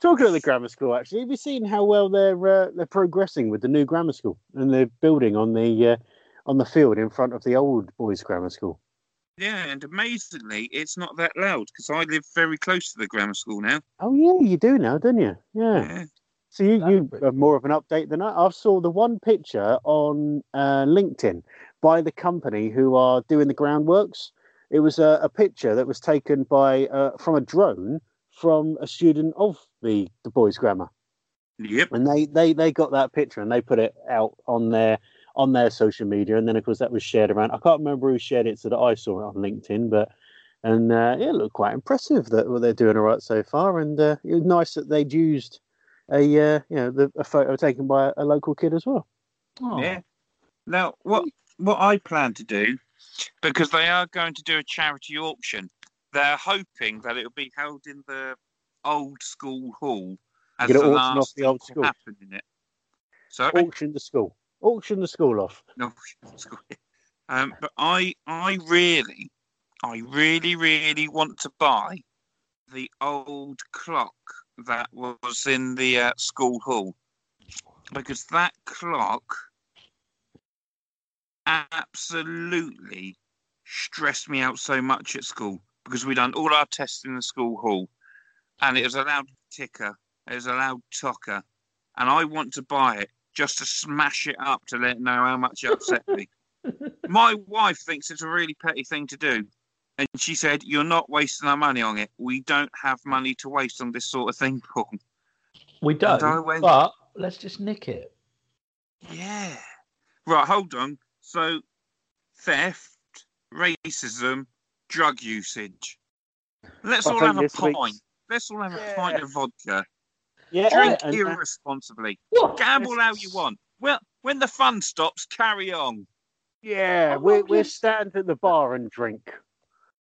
Talking of the grammar school, actually, have you seen how well they're uh, they're progressing with the new grammar school and they're building on the uh, on the field in front of the old boys' grammar school? Yeah, and amazingly, it's not that loud because I live very close to the grammar school now. Oh yeah, you do now, don't you? Yeah. Yeah. So you, you have more of an update than I. I saw the one picture on uh, LinkedIn by the company who are doing the groundworks. It was a, a picture that was taken by uh, from a drone from a student of the the boys' grammar. Yep. and they they they got that picture and they put it out on their on their social media and then of course that was shared around i can't remember who shared it so that i saw it on linkedin but and uh, it looked quite impressive that what they're doing all right so far. And uh, it was nice that they'd used a uh, you know the, a photo taken by a, a local kid as well. Oh. Yeah. Now, what what I plan to do, because they are going to do a charity auction, they're hoping that it will be held in the old school hall as the auction last off the old school? happen in it. Sorry. Auction the school, auction the school off. No, school. Um, but I, I really, I really, really want to buy the old clock that was in the uh, school hall because that clock absolutely stressed me out so much at school because we done all our tests in the school hall and it was a loud ticker, it was a loud tocker, and I want to buy it just to smash it up to let it know how much it upset me. My wife thinks it's a really petty thing to do. And she said, You're not wasting our money on it. We don't have money to waste on this sort of thing, Paul. We don't, went- but let's just nick it. Yeah. Right, hold on. So, theft, racism, drug usage. Let's I all have a this week's- pint. Let's all have a Yeah. pint of vodka. Yeah, Drink and- and- irresponsibly. What? Gamble how you want. Well, when the fun stops, carry on. yeah, we're we're stand at the bar and drink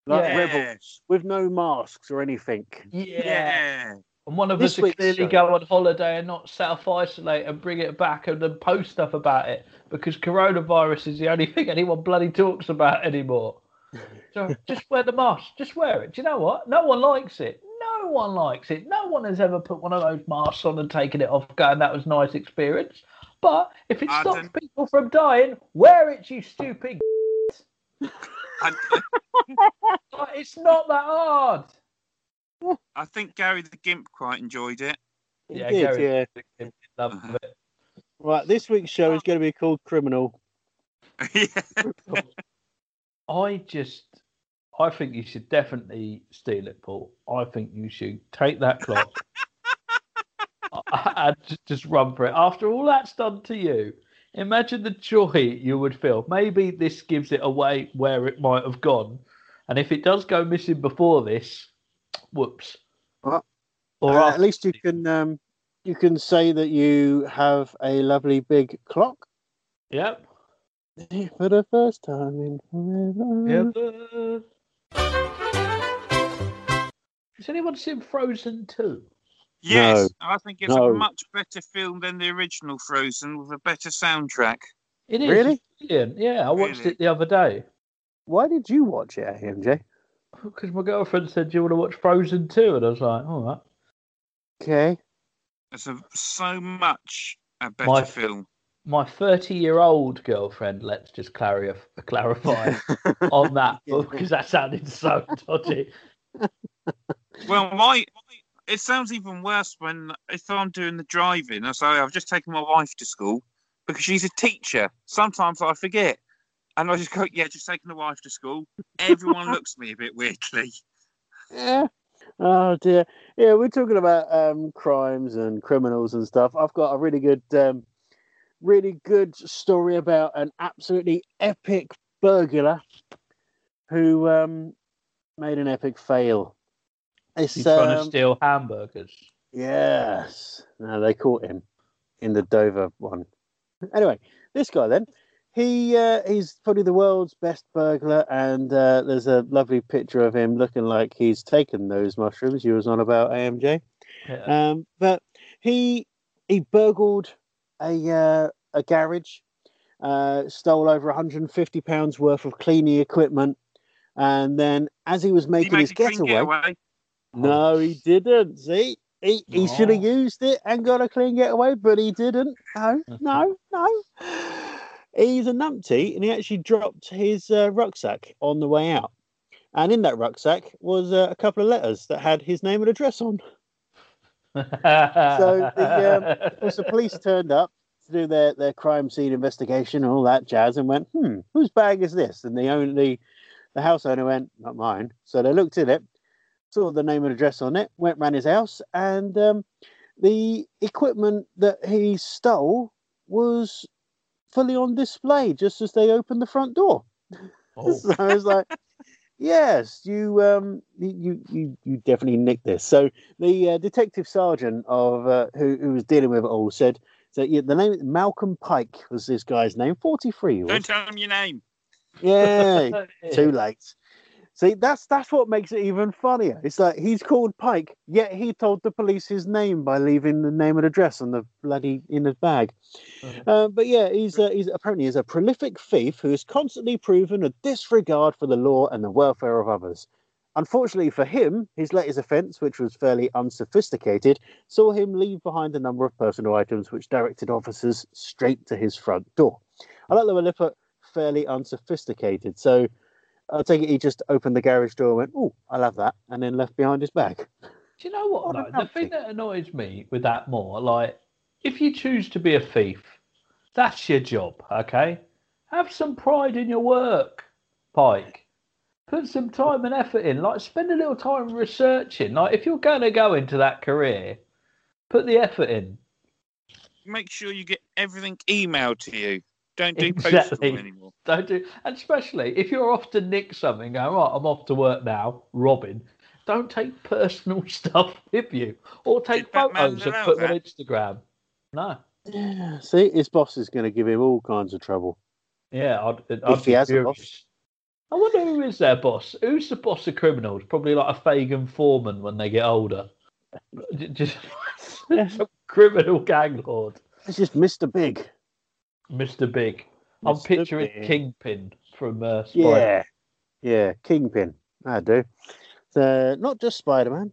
like Yeah. rebels with no masks or anything. Yeah. Yeah. And one of This us would clearly show- go on holiday and not self isolate and bring it back and then post stuff about it because coronavirus is the only thing anyone bloody talks about anymore. So just wear the mask. Just wear it. Do you know what? No one likes it. No one likes it. No one has ever put one of those masks on and taken it off going, that was a nice experience. But if it I stops don't- people from dying, wear it, you stupid. I, It's not that hard. I think Gary the Gimp quite enjoyed it. He Yeah, did, Gary- yeah. Love uh-huh. it. Right, this week's show is going to be called Criminal. yeah. I just, I think you should definitely steal it, Paul. I think you should take that clock and just- just run for it. After all that's done to you, imagine the joy you would feel. Maybe this gives it away where it might have gone, and if it does go missing before this, whoops. Well, Or Uh, at least you can um, you can say that you have a lovely big clock yep. for the first time in forever. Yep. Has anyone seen Frozen 2? Yes, I think it's No. a much better film than the original Frozen with a better soundtrack. It is. Really? It's brilliant. Yeah, I watched Really? it the other day. Why did you watch it, AMJ? Because my girlfriend said, Do you want to watch Frozen 2? And I was like, All right. Okay. It's a, so much a better My- film. My 30 year old girlfriend, let's just clarify, clarify on that Yeah. because that sounded so dodgy. Well, my it sounds even worse when if I'm doing the driving. I say I've just taken my wife to school because she's a teacher. Sometimes I forget, and I just go, "Yeah, just taking the wife to school." Everyone looks at me a bit weirdly. Yeah. Oh dear. Yeah, we're talking about um, crimes and criminals and stuff. I've got a really good, um, really good story about an absolutely epic burglar who um, made an epic fail. It's He's trying to um, steal hamburgers. Yes. No, they caught him in the Dover one. Anyway, this guy then, he uh, he's probably the world's best burglar, and uh, there's a lovely picture of him looking like he's taken those mushrooms you was on about AMJ. Yeah. Um, but he he burgled a uh, a garage, uh, stole over 150 pounds worth of cleaning equipment, and then as he was making made his getaway. getaway. No, he didn't. See, he, he should have used it and got a clean getaway, but he didn't. No, no, no. He's a numpty, and he actually dropped his uh, rucksack on the way out. And in that rucksack was uh, a couple of letters that had his name and address on. So the, um, the police turned up to do their, their crime scene investigation and all that jazz, and went, "Hmm, whose bag is this?" And the only the house owner went, "Not mine." So they looked at it, saw the name and address on it, went round his house, and um, the equipment that he stole was fully on display just as they opened the front door. Oh, So I was like, Yes, you um you you you definitely nicked this. So the uh, detective sergeant of uh, who who was dealing with it all said so yeah, the name Malcolm Pike was this guy's name. Forty three. Don't tell him your name. Yeah, too late. See, that's that's what makes it even funnier. It's like he's called Pike, yet he told the police his name by leaving the name and address on the bloody in his bag. Mhm. Uh, but yeah, he's uh, he's apparently is a prolific thief who has constantly proven a disregard for the law and the welfare of others. Unfortunately for him, his latest offence, which was fairly unsophisticated, saw him leave behind a number of personal items which directed officers straight to his front door. I like the way they put fairly unsophisticated. So I take it he just opened the garage door and went, "Oh, I love that," and then left behind his bag. Do you know what? What a? The thing that annoys me with that more, like, if you choose to be a thief, that's your job, okay? Have some pride in your work, Pike. Put some time and effort in. Like, spend a little time researching. Like, if you're going to go into that career, put the effort in. Make sure you get everything emailed to you. Don't do Exactly. postal anymore. Don't do, and especially if you're off to nick something, go right. I'm off to work now, Robin. Don't take personal stuff with you, or take Did photos and allow put them on? Instagram. No. Yeah. See, his boss is going to give him all kinds of trouble. Yeah, I'd, I'd If he be has a boss. I wonder who is their boss. Who's the boss of criminals? Probably like a Fagin Foreman when they get older. Just some criminal gang lord, It's just Mr. Big. Mr. Big. I'm Mr. picturing Big. Kingpin from uh, Spider. Yeah, yeah, Kingpin. I do. Not just Spider-Man,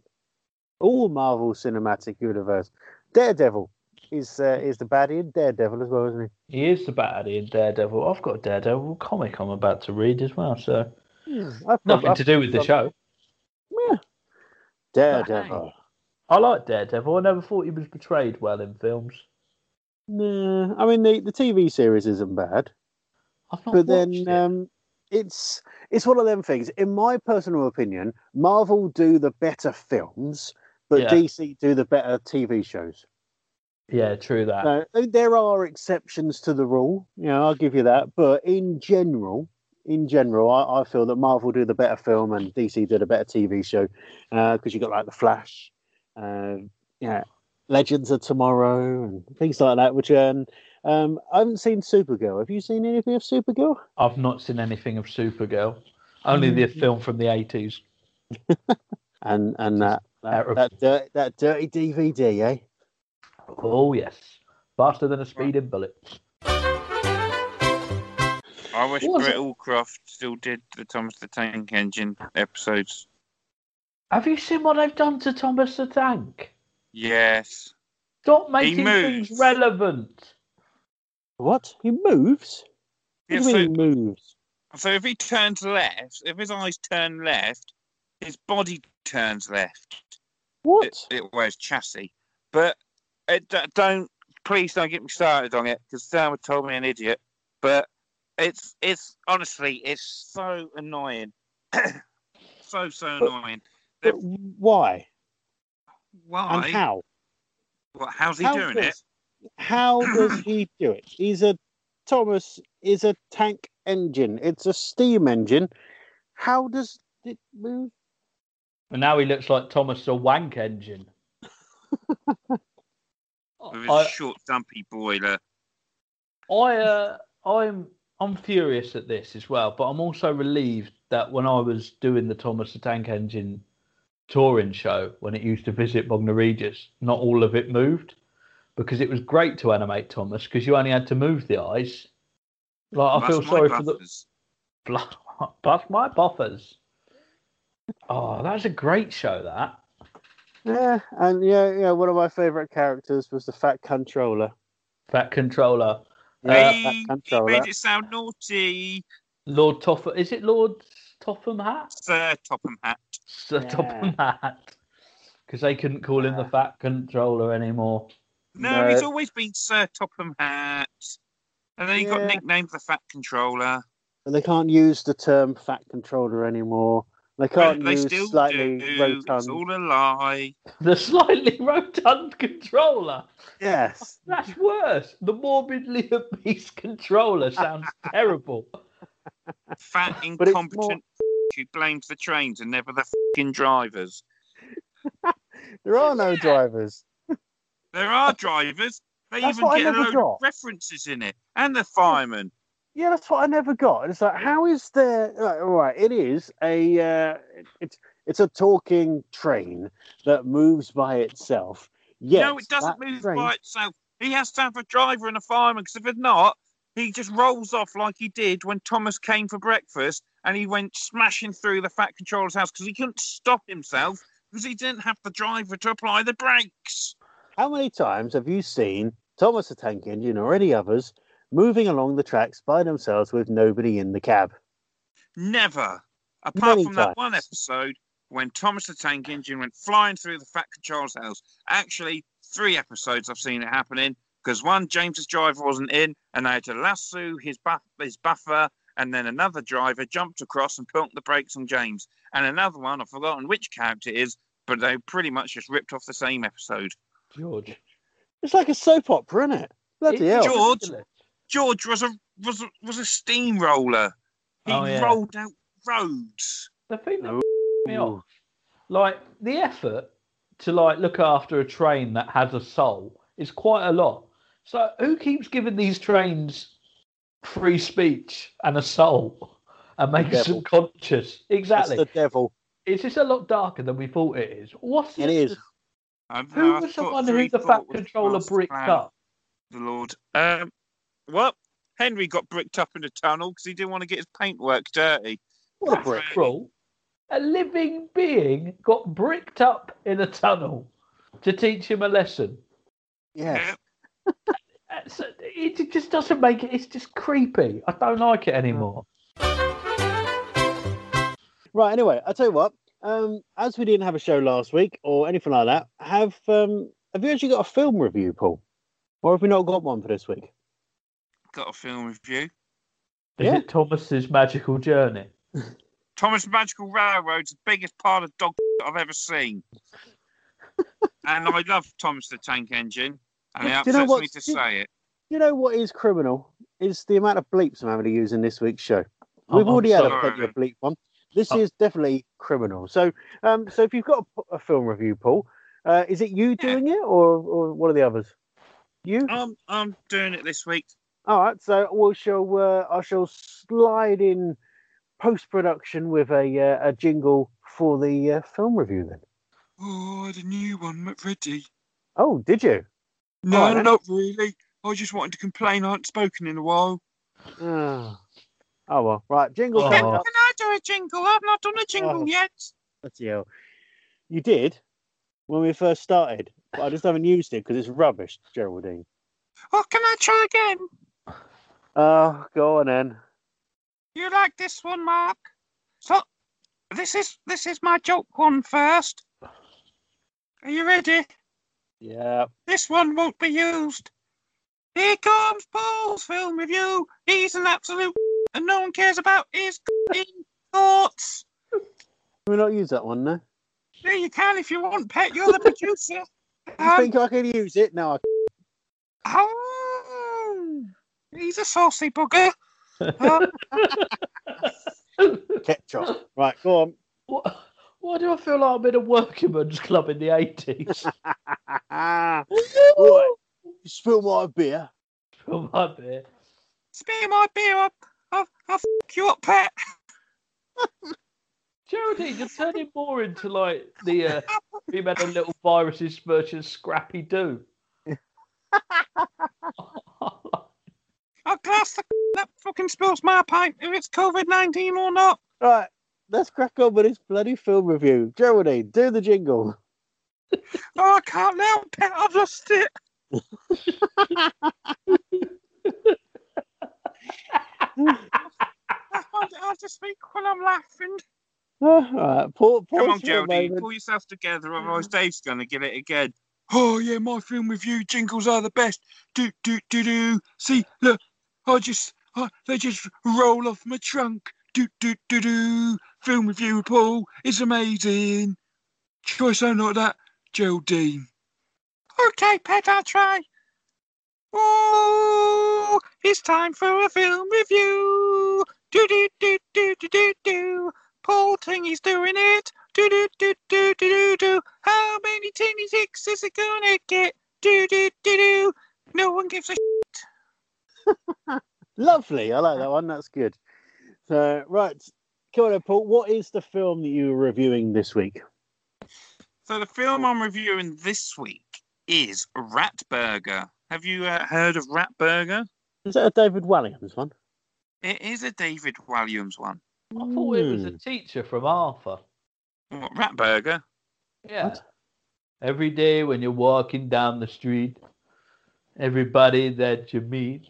all Marvel Cinematic Universe. Daredevil is uh, is the baddie in Daredevil as well, isn't He He is the baddie in Daredevil. I've got a Daredevil comic I'm about to read as well, so? Yeah, I've nothing prob- to do with the I've- show. Yeah. Daredevil. I like Daredevil. I never thought he was portrayed well in films. No, I mean the, the TV series isn't bad, but then it. um, it's it's one of them things. In my personal opinion, Marvel do the better films, but Yeah. DC do the better TV shows. yeah, true that. No, there are exceptions to the rule. You know, I'll give you that. But in general, in general, I, I feel that Marvel do the better film and DC did a better TV show because you got like the Flash, uh, yeah, Legends of Tomorrow and things like that. Which um, um, I haven't seen Supergirl. Have you seen anything of Supergirl? I've not seen anything of Supergirl. Only the Mm. film from the eighties. And and that that, terrible. that, dirt, that dirty DVD, eh? Oh yes, faster than a speeding bullet. I wish What was Britt it? Allcroft still did the Thomas the Tank Engine episodes. Have you seen what they've done to Thomas the Tank? Yes. Stop making moves. things relevant. What? He moves? Yeah, What do so, he moves? so if he turns left, if his eyes turn left, his body turns left. What? It, it wears chassis. But it, don't, please don't get me started on it because Sam would told me an idiot. But it's, it's honestly, it's so annoying. so, so But- annoying. But why? Why? And how? What, how's he How doing does, it? How does he do it? He's a Thomas is a tank engine. It's a steam engine. How does it move? And now he looks like Thomas the Wank Engine. With his I, short, dumpy boiler. I, uh, I'm, I'm furious at this as well, but I'm also relieved that when I was doing the Thomas the Tank Engine touring show, when it used to visit Bognor Regis, not all of it moved, because it was great to animate Thomas because you only had to move the eyes. Like I feel That's my sorry for the buffers. Bluff, bluff my buffers. Oh, that was a great show. That Yeah, and yeah, yeah. One of my favourite characters was the Fat Controller. Fat Controller, Yeah, He- Fat he Controller. made it sound naughty. Lord Topham. Is it Lord Topham Hatt? Sir Topham Hatt. Sir Yeah. Topham Hatt. Because they couldn't call him the Fat Controller anymore. No, No. he's always been Sir Topham Hatt. And then he got Yeah. nicknamed the Fat Controller. And they can't use the term Fat Controller anymore. They can't they use still slightly do. It's rotund. all a lie. The slightly rotund controller. Yes. That's worse. The morbidly obese controller sounds terrible. Fat, But it's incompetent who blames the trains and never the fucking drivers. There are no drivers. There are drivers. They That's even get a load got. of references in it, and the firemen. Yeah, that's what I never got. It's like, how is there? Right, all right, it is a. Uh, it's it's a talking train that moves by itself. Yes, no, it doesn't move train- by itself. He has to have a driver and a fireman, because if it's not, he just rolls off like he did when Thomas came for breakfast and he went smashing through the Fat Controller's house because he couldn't stop himself because he didn't have the driver to apply the brakes. How many times have you seen Thomas the Tank Engine or any others moving along the tracks by themselves with nobody in the cab? Never. Apart Many from that one episode when Thomas the Tank Engine went flying through the Fat Controller's house. Actually, three episodes I've seen it happening because one, James's driver wasn't in and they had to lasso his, buff- his buffer, and then another driver jumped across and put the brakes on James. And another one, I've forgotten which character it is, but they pretty much just ripped off the same episode. George. It's like a soap opera, isn't it? Bloody It's hell! George. George was a was a, was a steamroller. He Oh, yeah. rolled out roads. The thing that Ooh. me off, like the effort to like look after a train that has a soul is quite a lot. So who keeps giving these trains free speech and a soul and makes them devil. conscious? Exactly. It's the devil. Is this a lot darker than we thought it is. What's It this- is. Who I was the one who the thought fat controller bricked plan, up? The Lord. Um, well, Henry got bricked up in a tunnel because he didn't want to get his paintwork dirty. What a brick! cruel. A living being got bricked up in a tunnel to teach him a lesson. Yeah. That's- It just doesn't make it. It's just creepy. I don't like it anymore. Right. Anyway, I tell you what. Um, as we didn't have a show last week or anything like that, have um, have you actually got a film review, Paul, or have we not got one for this week? Got a film review. Is Yeah. it Thomas's magical journey? Thomas Magical Railroad's the biggest pile of dog I've ever seen. and I love Thomas the Tank Engine, and it Do you know what- me to do- say it. You know what is criminal is the amount of bleeps I'm having to use in this week's show. I'm- We've I'm already had a sorry. plenty of bleep one. This Oh. is definitely criminal. So, um, so if you've got a, a film review, Paul, uh, is it you doing it or or one of the others? You? I'm I'm doing it this week. All right. So we shall. Uh, I shall slide in post production with a uh, a jingle for the uh, film review. Then. Oh, I had a new one ready. Oh, did you? No, right, then. not really. I was just wanted to complain I hadn't spoken in a while. Oh, oh well. Right. Jingle Oh. coming Can. I do a jingle? I've not done a jingle Oh. yet. Bloody hell. You did when we first started, but I just haven't used it because it's rubbish, Geraldine. Oh, can I try again? Oh, go on then. You like this one, Mark? So, this is this is my joke one first. Are you ready? Yeah. This one won't be used. Here comes Paul's film review. He's an absolute and no one cares about his thoughts. Can we not use that one, no? Yeah, you can if you want, Pet. You're the producer. You Um, think I can use it? No, I oh, he's a saucy bugger. Uh, ketchup. Right, go on. What, why do I feel like I'm in a workingman's club in the 80s? right. You spill my beer. Spill my beer. Spill my beer up. I'll, I'll f you up, Pet. Geraldine, you're turning more into like the uh, we met a little viruses version Scrappy Doo. I'll glass the that fucking spills my pint if it's COVID 19 or not. Right, let's crack on with this bloody film review. Geraldine, do the jingle. Oh, I can't now, Pet. I've lost it. I'll, just speak when I'm laughing. all right, Paul, Paul, Come on, Geraldine, pull yourself together, otherwise Dave's going to get it again. Oh yeah, my film review jingles are the best. Do do do do. See, look, I just I, they just roll off my trunk. Do do do do. Film review, Paul, is amazing. Choice something like that, Geraldine. Okay, Pet, I'll try. Oh, it's time for a film review. Do do do do do do do. Paul teenies doing it? Do do do do do do do. How many teeny ticks is it gonna get? Do do do do. No one gives a Lovely. I like that one. That's good. So, right. Come on, Paul. What is the film that you are reviewing this week? So the film I'm reviewing this week is Ratburger. Have you uh, heard of Ratburger? Is that a David Walliams one? It is a David Walliams one. I thought it was a Hmm. teacher from Arthur. What, Ratburger? Yeah. What? Every day when you're walking down the street, everybody that you meet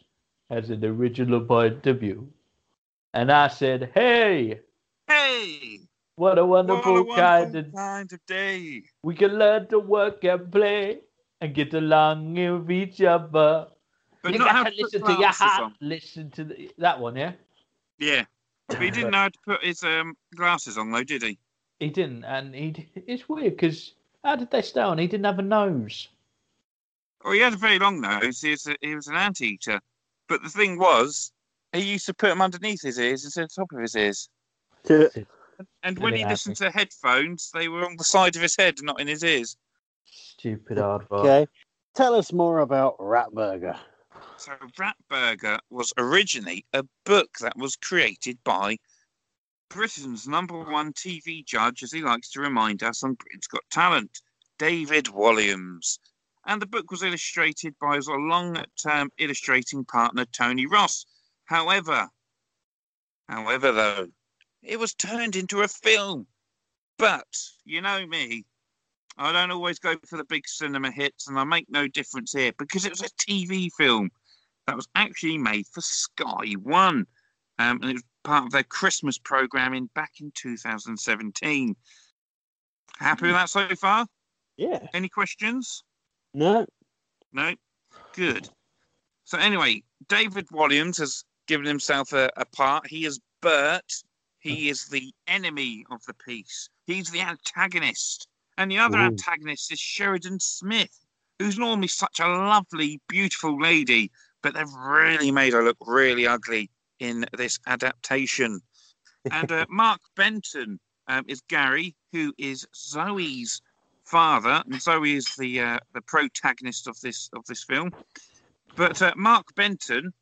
has an original point of view. And I said, hey, Hey! what a What wonderful, a wonderful kind of kind of day. we can learn to work and play and get along with each other. But you not how gotta to put listen to your glasses heart. on. Listen to the, that one, yeah. Yeah. But he didn't know how to put his um, glasses on, though, did he? He didn't, and he it's weird because how did they stay on? He didn't have a nose. Well, he had a very long nose. He was, a, he was an anteater. But the thing was, he used to put them underneath his ears instead of top of his ears. And when Silly he listened to headphones, they were on the side of his head, not in his ears. Stupid hard rock. Okay. Tell us more about Ratburger. So Ratburger was originally a book that was created by Britain's number one TV judge, as he likes to remind us on Britain's Got Talent, David Walliams. And the book was illustrated by his long-term illustrating partner, Tony Ross. However, however, though, it was turned into a film. But you know me, I don't always go for the big cinema hits, and I make no difference here because it was a TV film that was actually made for Sky One, um, and it was part of their Christmas programming back in 2017. Happy with that so far? Yeah. Any questions? No. No? Good. So, anyway, David Walliams has given himself a, a part. He is Bert. He is the enemy of the piece. He's the antagonist. And the other Ooh. antagonist is Sheridan Smith, who's normally such a lovely, beautiful lady, but they've really made her look really ugly in this adaptation. And uh, Mark Benton um, is Gary, who is Zoe's father, and Zoe is the uh, the protagonist of this of this film. But uh, Mark Benton,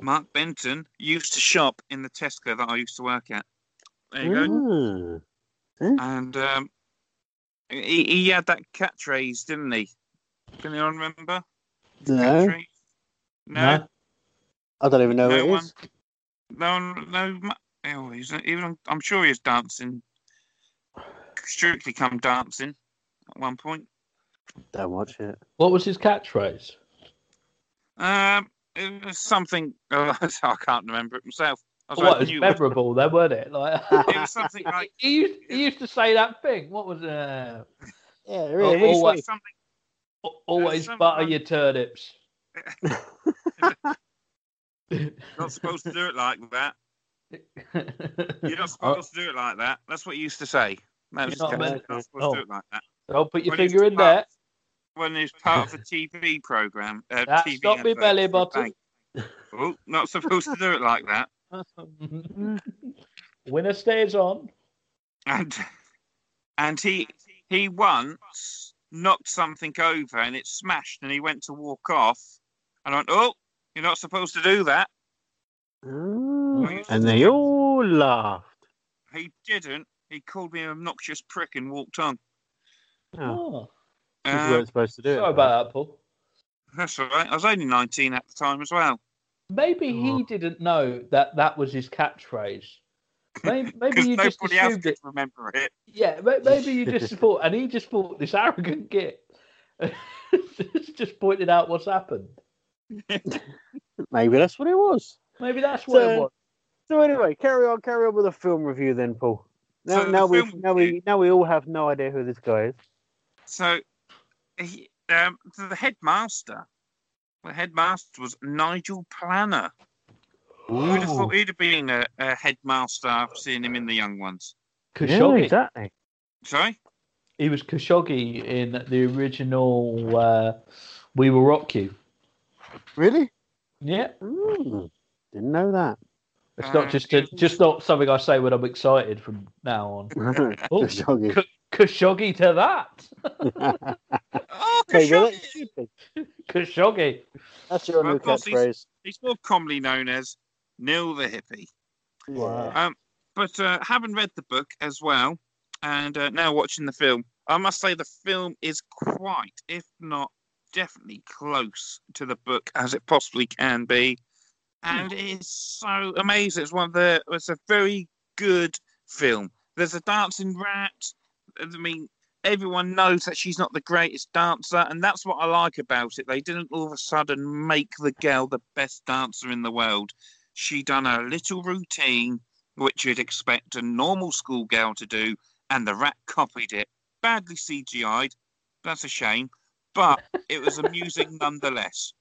Mark Benton used to shop in the Tesco that I used to work at. There you go. Ah. And um, he, he had that catchphrase, didn't he? Can anyone remember? No. Catchphrase? No, I don't even know No what it one. is. no, no. ma- Oh, he's even. I'm sure he was dancing. Strictly come dancing at one point. Don't watch it. What was his catchphrase? Um, it was something. Oh, I can't remember it myself. I was What hoping was you would. memorable then, wasn't it? Like It was something like he used, he used to say that thing. What was uh, Yeah, Oh, really. oh, what- something. always something butter like- your turnips. Not supposed to do it like that. You're not supposed to do it like that. That's what you used to say. No, You're it's not meant You're not to. supposed to do Oh. it like that. Don't put your When finger in part- there. When it's part of a TV program, uh, That's TV not me belly button. Oh, not supposed to do it like that. Winner stays on. And and he he once knocked something over and it smashed and he went to walk off and I went, Oh, you're not supposed to do that. And they all laughed. He didn't. He called me an obnoxious prick and walked on. Oh, Oh, you Uh, weren't supposed to do it. sorry about that, Paul. that's all right. I was only 19 at the time as well. Maybe he Oh. didn't know that that was his catchphrase. Maybe, maybe you just assumed it. remember it. Yeah, maybe you just thought, and he just thought this arrogant git. just pointed out what's happened. Maybe that's what it was. Maybe that's what So- it was. So anyway, carry on, carry on with the film review then, Paul. Now, So the now we now we now we all have no idea who this guy is. So he, um, the headmaster, the headmaster was Nigel Planer. Who'd have thought he'd have been a, a headmaster after seeing him in The Young Ones? Yeah, exactly. Sorry? He was Khashoggi in the original uh, We Will Rock You. Really? Yeah, Mm, didn't know that. It's not Uh, just a, just not something I say when I'm excited from now on. Oh, Khashoggi. K- Khashoggi to that. Oh, Okay, well, Khashoggi. that should be. Khashoggi. That's your Well, new of course, he's- catchphrase. He's more commonly known as Neil the Hippie. Yeah. But uh, having read the book as well, and uh, now watching the film, I must say the film is quite, if not definitely, close to the book as it possibly can be, and it is so amazing. It's one of the. It's a very good film. There's a dancing rat. I mean, everyone knows that she's not the greatest dancer, and that's what I like about it. They didn't all of a sudden make the girl the best dancer in the world. She done a little routine, which you'd expect a normal schoolgirl to do, and the rat copied it. Badly CGI'd. That's a shame, but it was amusing nonetheless.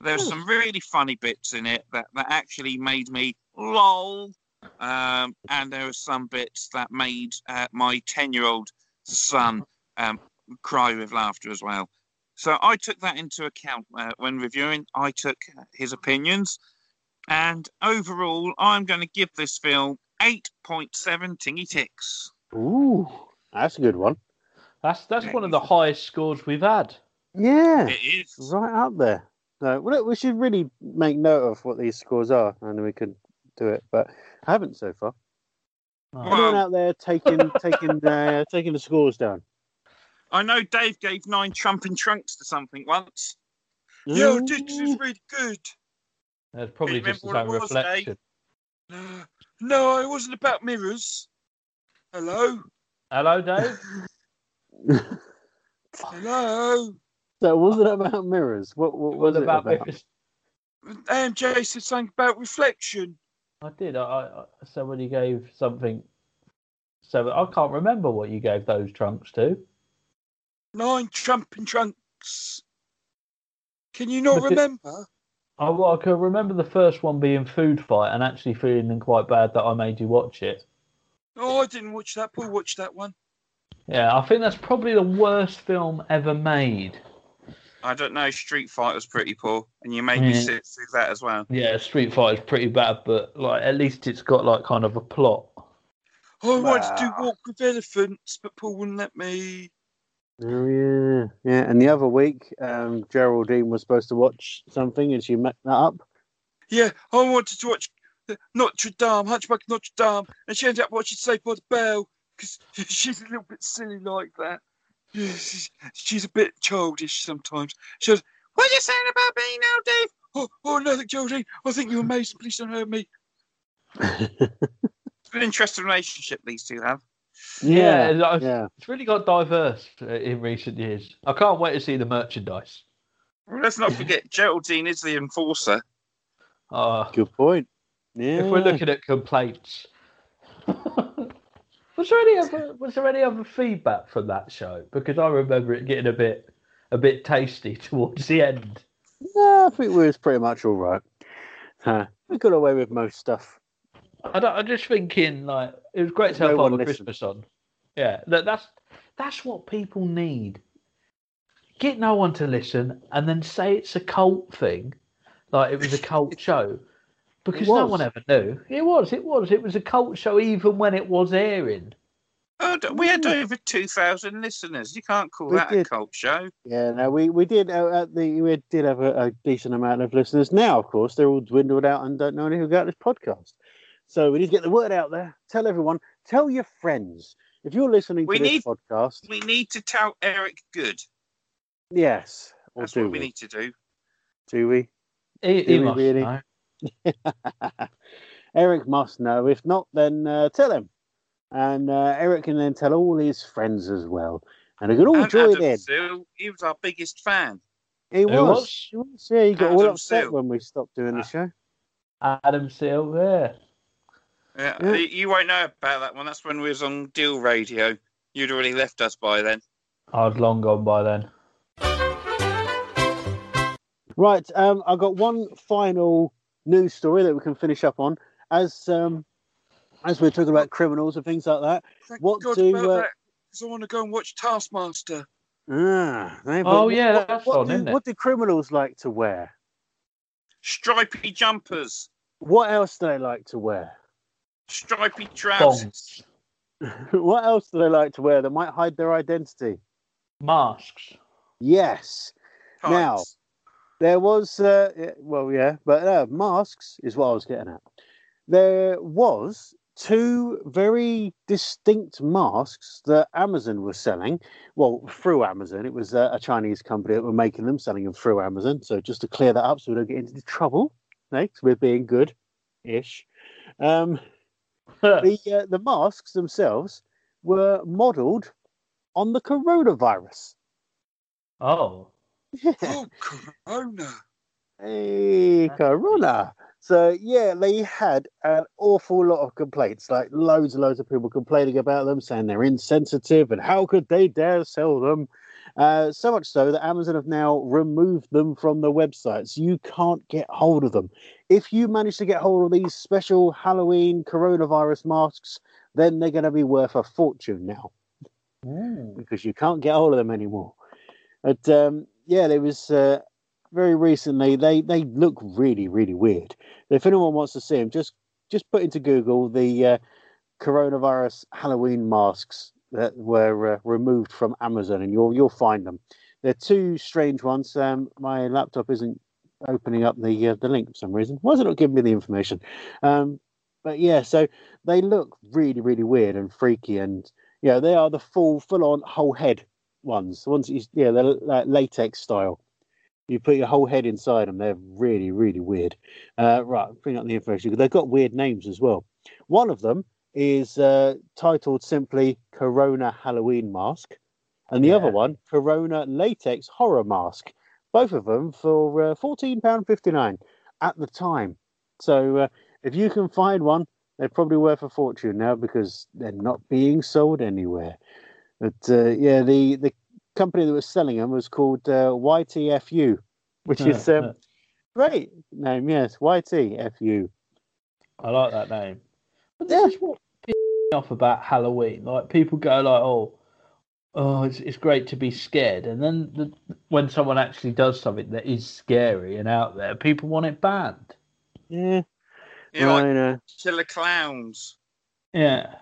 There were some really funny bits in it that, that actually made me lol. Um, and there were some bits that made uh, my 10 year old son um, cry with laughter as well. So I took that into account uh, when reviewing. I took his opinions. And overall, I'm going to give this film 8.7 tingy ticks. Ooh, that's a good one. That's that's one of the highest scores we've had. Yeah, It is. right up there. No, well, look, we should really make note of what these scores are, and then we could do it. But I haven't so far. Oh. Anyone Well, out there taking taking uh, taking the scores down? I know Dave gave nine trumping trunks to something once. Yeah, I did 'cause it was really good. That's probably Remember just his own it was, reflection. No, no, it wasn't about mirrors. Hello, Hello, Dave. hello. so it wasn't about mirrors. What, what was What it about about? mirrors? MJ said something about reflection. I did. I, I somebody gave something. So I can't remember what you gave those trunks to. Nine trumping trunks. Can you not But remember? I, well, I can remember the first one being food fight and actually feeling quite bad that I made you watch it. Oh, I didn't watch that. Paul watched that one. Yeah, I think that's probably the worst film ever made. I don't know. Street Fighter's pretty poor, and you made me Yeah. sit through that as well. Yeah, Street Fighter's pretty bad, but like at least it's got like kind of a plot. I wanted to do Walk with Elephants, but Paul wouldn't let me. Oh yeah, yeah. And the other week, um, Geraldine was supposed to watch something, and she met that up. Yeah, I wanted to watch Notre Dame, Hunchback of Notre Dame, and she ended up watching Saved by the Bell because she's a little bit silly like that. She's, she's a bit childish sometimes. She goes, What are you saying about me now, Dave? "Oh, oh, nothing, Geraldine. I think you're amazing. Please don't hurt me." It's an interesting relationship these two have. Yeah, yeah, it's- yeah. It's really got diverse uh, in recent years. I can't wait to see the merchandise. Well, let's not forget Geraldine is the enforcer. Uh, Good point. Yeah. if we're looking at complaints, was there any other was there any other feedback from that show? Because I remember it getting a bit a bit tasty towards the end. Yeah, I think we was pretty much all right. Huh. We got away with most stuff. I don't, I'm just thinking like it was great to have one Father. Christmas on. Yeah, that, that's that's what people need. Get no one to listen, and then say it's a cult thing, like it was a cult show, because no one ever knew. It was, it was, it was a cult show even when it was airing. Oh, we had over 2,000 listeners. You can't call We that a cult show. Yeah, no, we we did uh, at the we did have a, a decent amount of listeners. Now, of course, they're all dwindled out and don't know anything about this podcast. So we need to get the word out there. Tell everyone. Tell your friends. If you're listening We to this need- podcast, We need to tell Eric Good. yes, or That's do what we? we need to do. Do we? He, Do he we must really? know. Eric must know. If not, then uh, tell him. And uh, Eric can then tell all his friends as well. And they can all and join Adam in. Seal, he was our biggest fan. He was. was? He was. Yeah, he got all upset Seal. when we stopped doing the Ah. show. Adam Seal, yeah. Yeah, Yeah. You, you won't know about that one. That's when we was on Deal Radio. You'd already left us by then. I was long gone by then. Right, um, I've got one final news story that we can finish up on. As um, as we're talking about criminals and things like that. Thank What God do, about uh, that because I want to go and watch Taskmaster. Ah, they- Oh, what- yeah, what, that's what on, do, isn't it? What do criminals like to wear? Stripy jumpers. What else do they like to wear? Stripy trousers. Bongs. what else do they like to There was, uh, well, yeah, but uh, masks is what I was getting at. There was two very distinct masks that Amazon was selling. Well, through Amazon, it was uh, a Chinese company that were making them, selling them through Amazon. So just to clear that up, so we don't get into trouble, next we're being good-ish. Um, the uh, the masks themselves were modelled on the coronavirus. oh. Oh, Corona. Hey, Corona. So yeah, they had an awful lot of complaints, like loads and loads of people complaining about them, saying they're insensitive and how could they dare sell them. Uh, so much so that Amazon have now removed them from the website, so you can't get hold of them. If you manage to get hold of these special Halloween coronavirus masks, then they're going to be worth a fortune now Ooh. because you can't get hold of them anymore. But um, yeah, there was uh, very recently. They they look really really weird. If anyone wants to see them, just just put into Google the uh, coronavirus Halloween masks that were uh, removed from Amazon, and you'll you'll find them. They're two strange ones. Um, my laptop isn't opening up the uh, the link for some reason. Why is it not giving me the information? Um, but yeah, so they look really really weird and freaky, and yeah, they are the full full on whole head ones. The ones that you, yeah, they're like latex style. You put your whole head inside them. They're really, really weird. Uh, right, bring up the information because they've got weird names as well. One of them is uh, titled simply Corona Halloween Mask, and the other one Corona Latex Horror Mask. Both of them for uh, fourteen pound fifty nine at the time. So uh, if you can find one, they're probably worth a fortune now because they're not being sold anywhere. But uh, yeah, the the company that was selling them was called uh, YTFU, which is um, great name. Yes, YTFU. I like that name. But Yeah. this is what pisses me off about Halloween. Like people go like, "Oh, oh, it's it's great to be scared," and then the, when someone actually does something that is scary and out there, people want it banned. Yeah, You know, like I know. killer clowns. Yeah.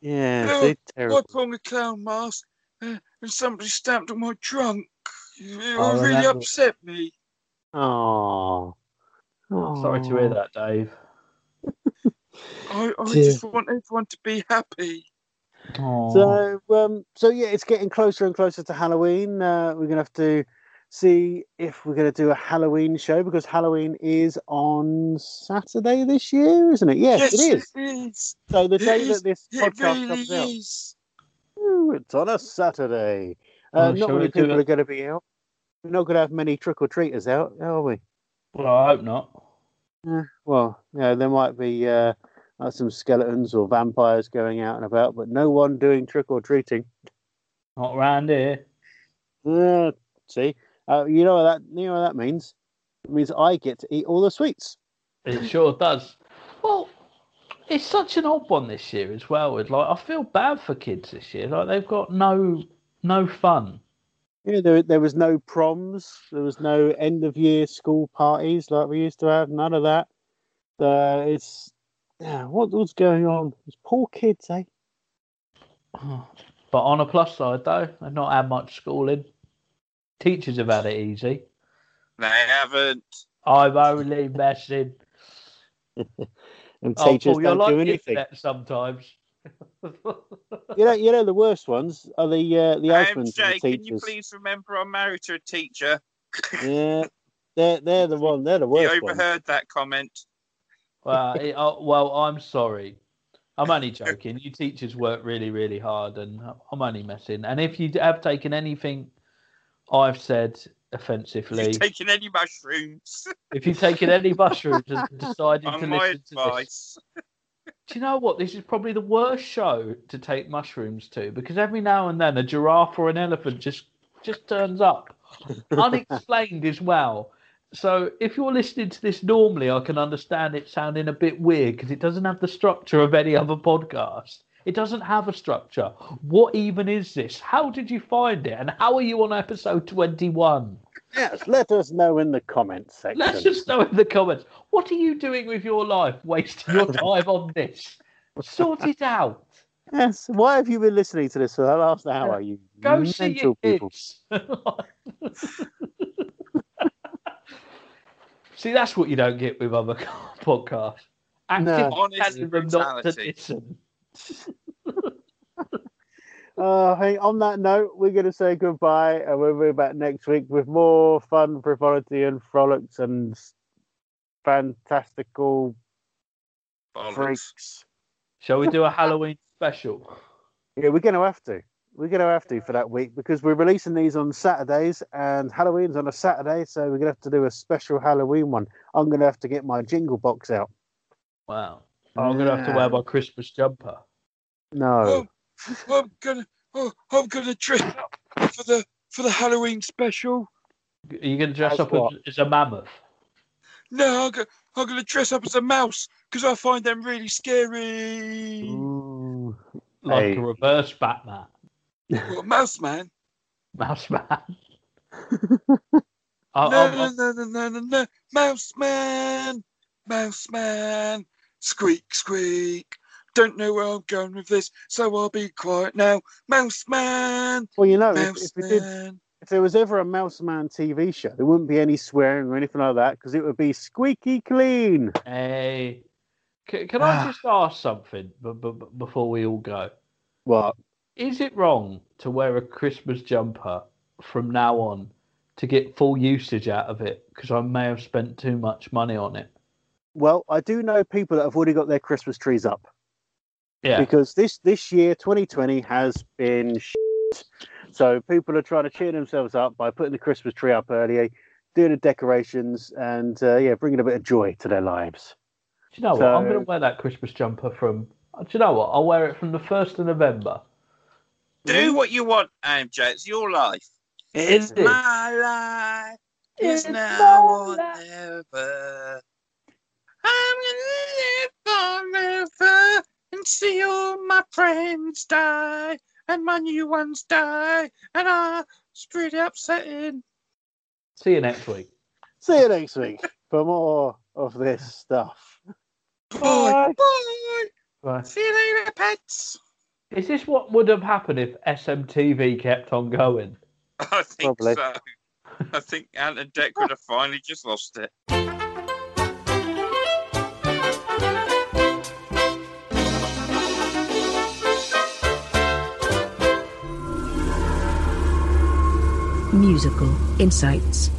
Yeah, No, they're I put on a clown mask uh, and somebody stamped on my trunk. It I really remember. upset me. Oh, Sorry to hear that, Dave. I, I just want everyone to be happy. Oh. So, um, so yeah, it's getting closer and closer to Halloween. Uh, we're gonna have to see if we're gonna do a Halloween show because Halloween is on Saturday this year, isn't it? Yes, it is. It is. So the It day is. that this It podcast really comes out. Ooh, it's on a Saturday. Uh, Oh, not many people are going to be out. We're not going to have many trick or treaters out, are we? well, I hope not. Eh, well, yeah, there might be uh, uh, some skeletons or vampires going out and about, but no one doing trick or treating. Not around here. Uh, see, uh, you know what that you know what that means. It means I get to eat all the sweets. It sure does. Well, it's such an odd one this year as well. It's like I feel bad for kids this year. Like they've got no no fun. Yeah, there there was no proms, there was no end of year school parties like we used to have. None of that. Uh, it's yeah, what what's going on? It's poor kids, eh? But on a plus side, though, they've not had much schooling. Teachers have had it easy. They haven't. I'm only messing. And Oh, teachers Paul, you're don't like do anything. sometimes. You know, you know the worst ones are the uh, the husbands AMJ, of the can you please remember I'm married to a teacher? Yeah, they're they're the one. They're the You worst ones. overheard that comment. well, it, oh, well, I'm sorry. I'm only joking. You teachers work really, really hard, and I'm only messing. And if you have taken anything I've said offensively, If You've taken any mushrooms if you've taken any mushrooms and decided to on listen to this, do you know what? This is probably the worst show to take mushrooms to because every now and then a giraffe or an elephant just just turns up, unexplained as well. So if you're listening to this normally, I can understand it sounding a bit weird because it doesn't have the structure of any other podcast. It doesn't have a structure. What even is this? How did you find it? And how are you on episode 21? Yes, let us know in the comments section. Let us just know in the comments. What are you doing with your life, wasting your time on this? Sort it out. Yes, why have you been listening to this for the last hour? You Go see mental your people. kids. see, that's what you don't get with other podcasts. Active No. Honest telling them not to. Listen. Uh, hey, on that note, we're going to say goodbye, and we'll be back next week with more fun, frivolity, and frolics and fantastical Bollocks. freaks. Shall we do a Halloween special? Yeah, we're going to have to. We're going to have to for that week because we're releasing these on Saturdays, and Halloween's on a Saturday, so we're going to have to do a special Halloween one. I'm going to have to get my jingle box out. Wow. I'm going to have to wear my Christmas jumper. No. Oh, I'm gonna, oh, I'm gonna dress up for the for the Halloween special. Are you going to dress As up what? as, as a mammoth? No, I'm gonna, I'm gonna dress up as a mouse because I find them really scary. Ooh. Like Hey. a reverse Batman. Well, mouse man. Mouse man. I, No, I, no, no, no, no, no, no, mouse man, mouse man. Squeak, squeak. Don't know where I'm going with this, so I'll be quiet now. Mouse man, Well, you know, if, mouse if, we did, if there was ever a Mouse Man TV show, there wouldn't be any swearing or anything like that because it would be squeaky clean. Hey, can, can I ah. just ask something b- b- b- before we all go? What? Is it wrong to wear a Christmas jumper from now on to get full usage out of it? Because I may have spent too much money on it. Well, I do know people that have already got their Christmas trees up Yeah. because this this year, 2020, has been shit. So people are trying to cheer themselves up by putting the Christmas tree up early, doing the decorations, and uh, yeah, bringing a bit of joy to their lives. Do you know what? I'm going to wear that Christmas jumper from. Do you know what? I'll wear it from the 1st of November. Do what you want, AMJ. It's your life. It is. My life is It's now or life. never. I'm gonna live forever and see all my friends die and my new ones die, and I it's pretty upsetting. See you next week. See you next week for more of this stuff. Bye. Bye. Bye. See you later, pets. Is this what would have happened if SMTV kept on going? I think Probably. so. I think Ant and Dec would have finally just lost it. Musical Insights.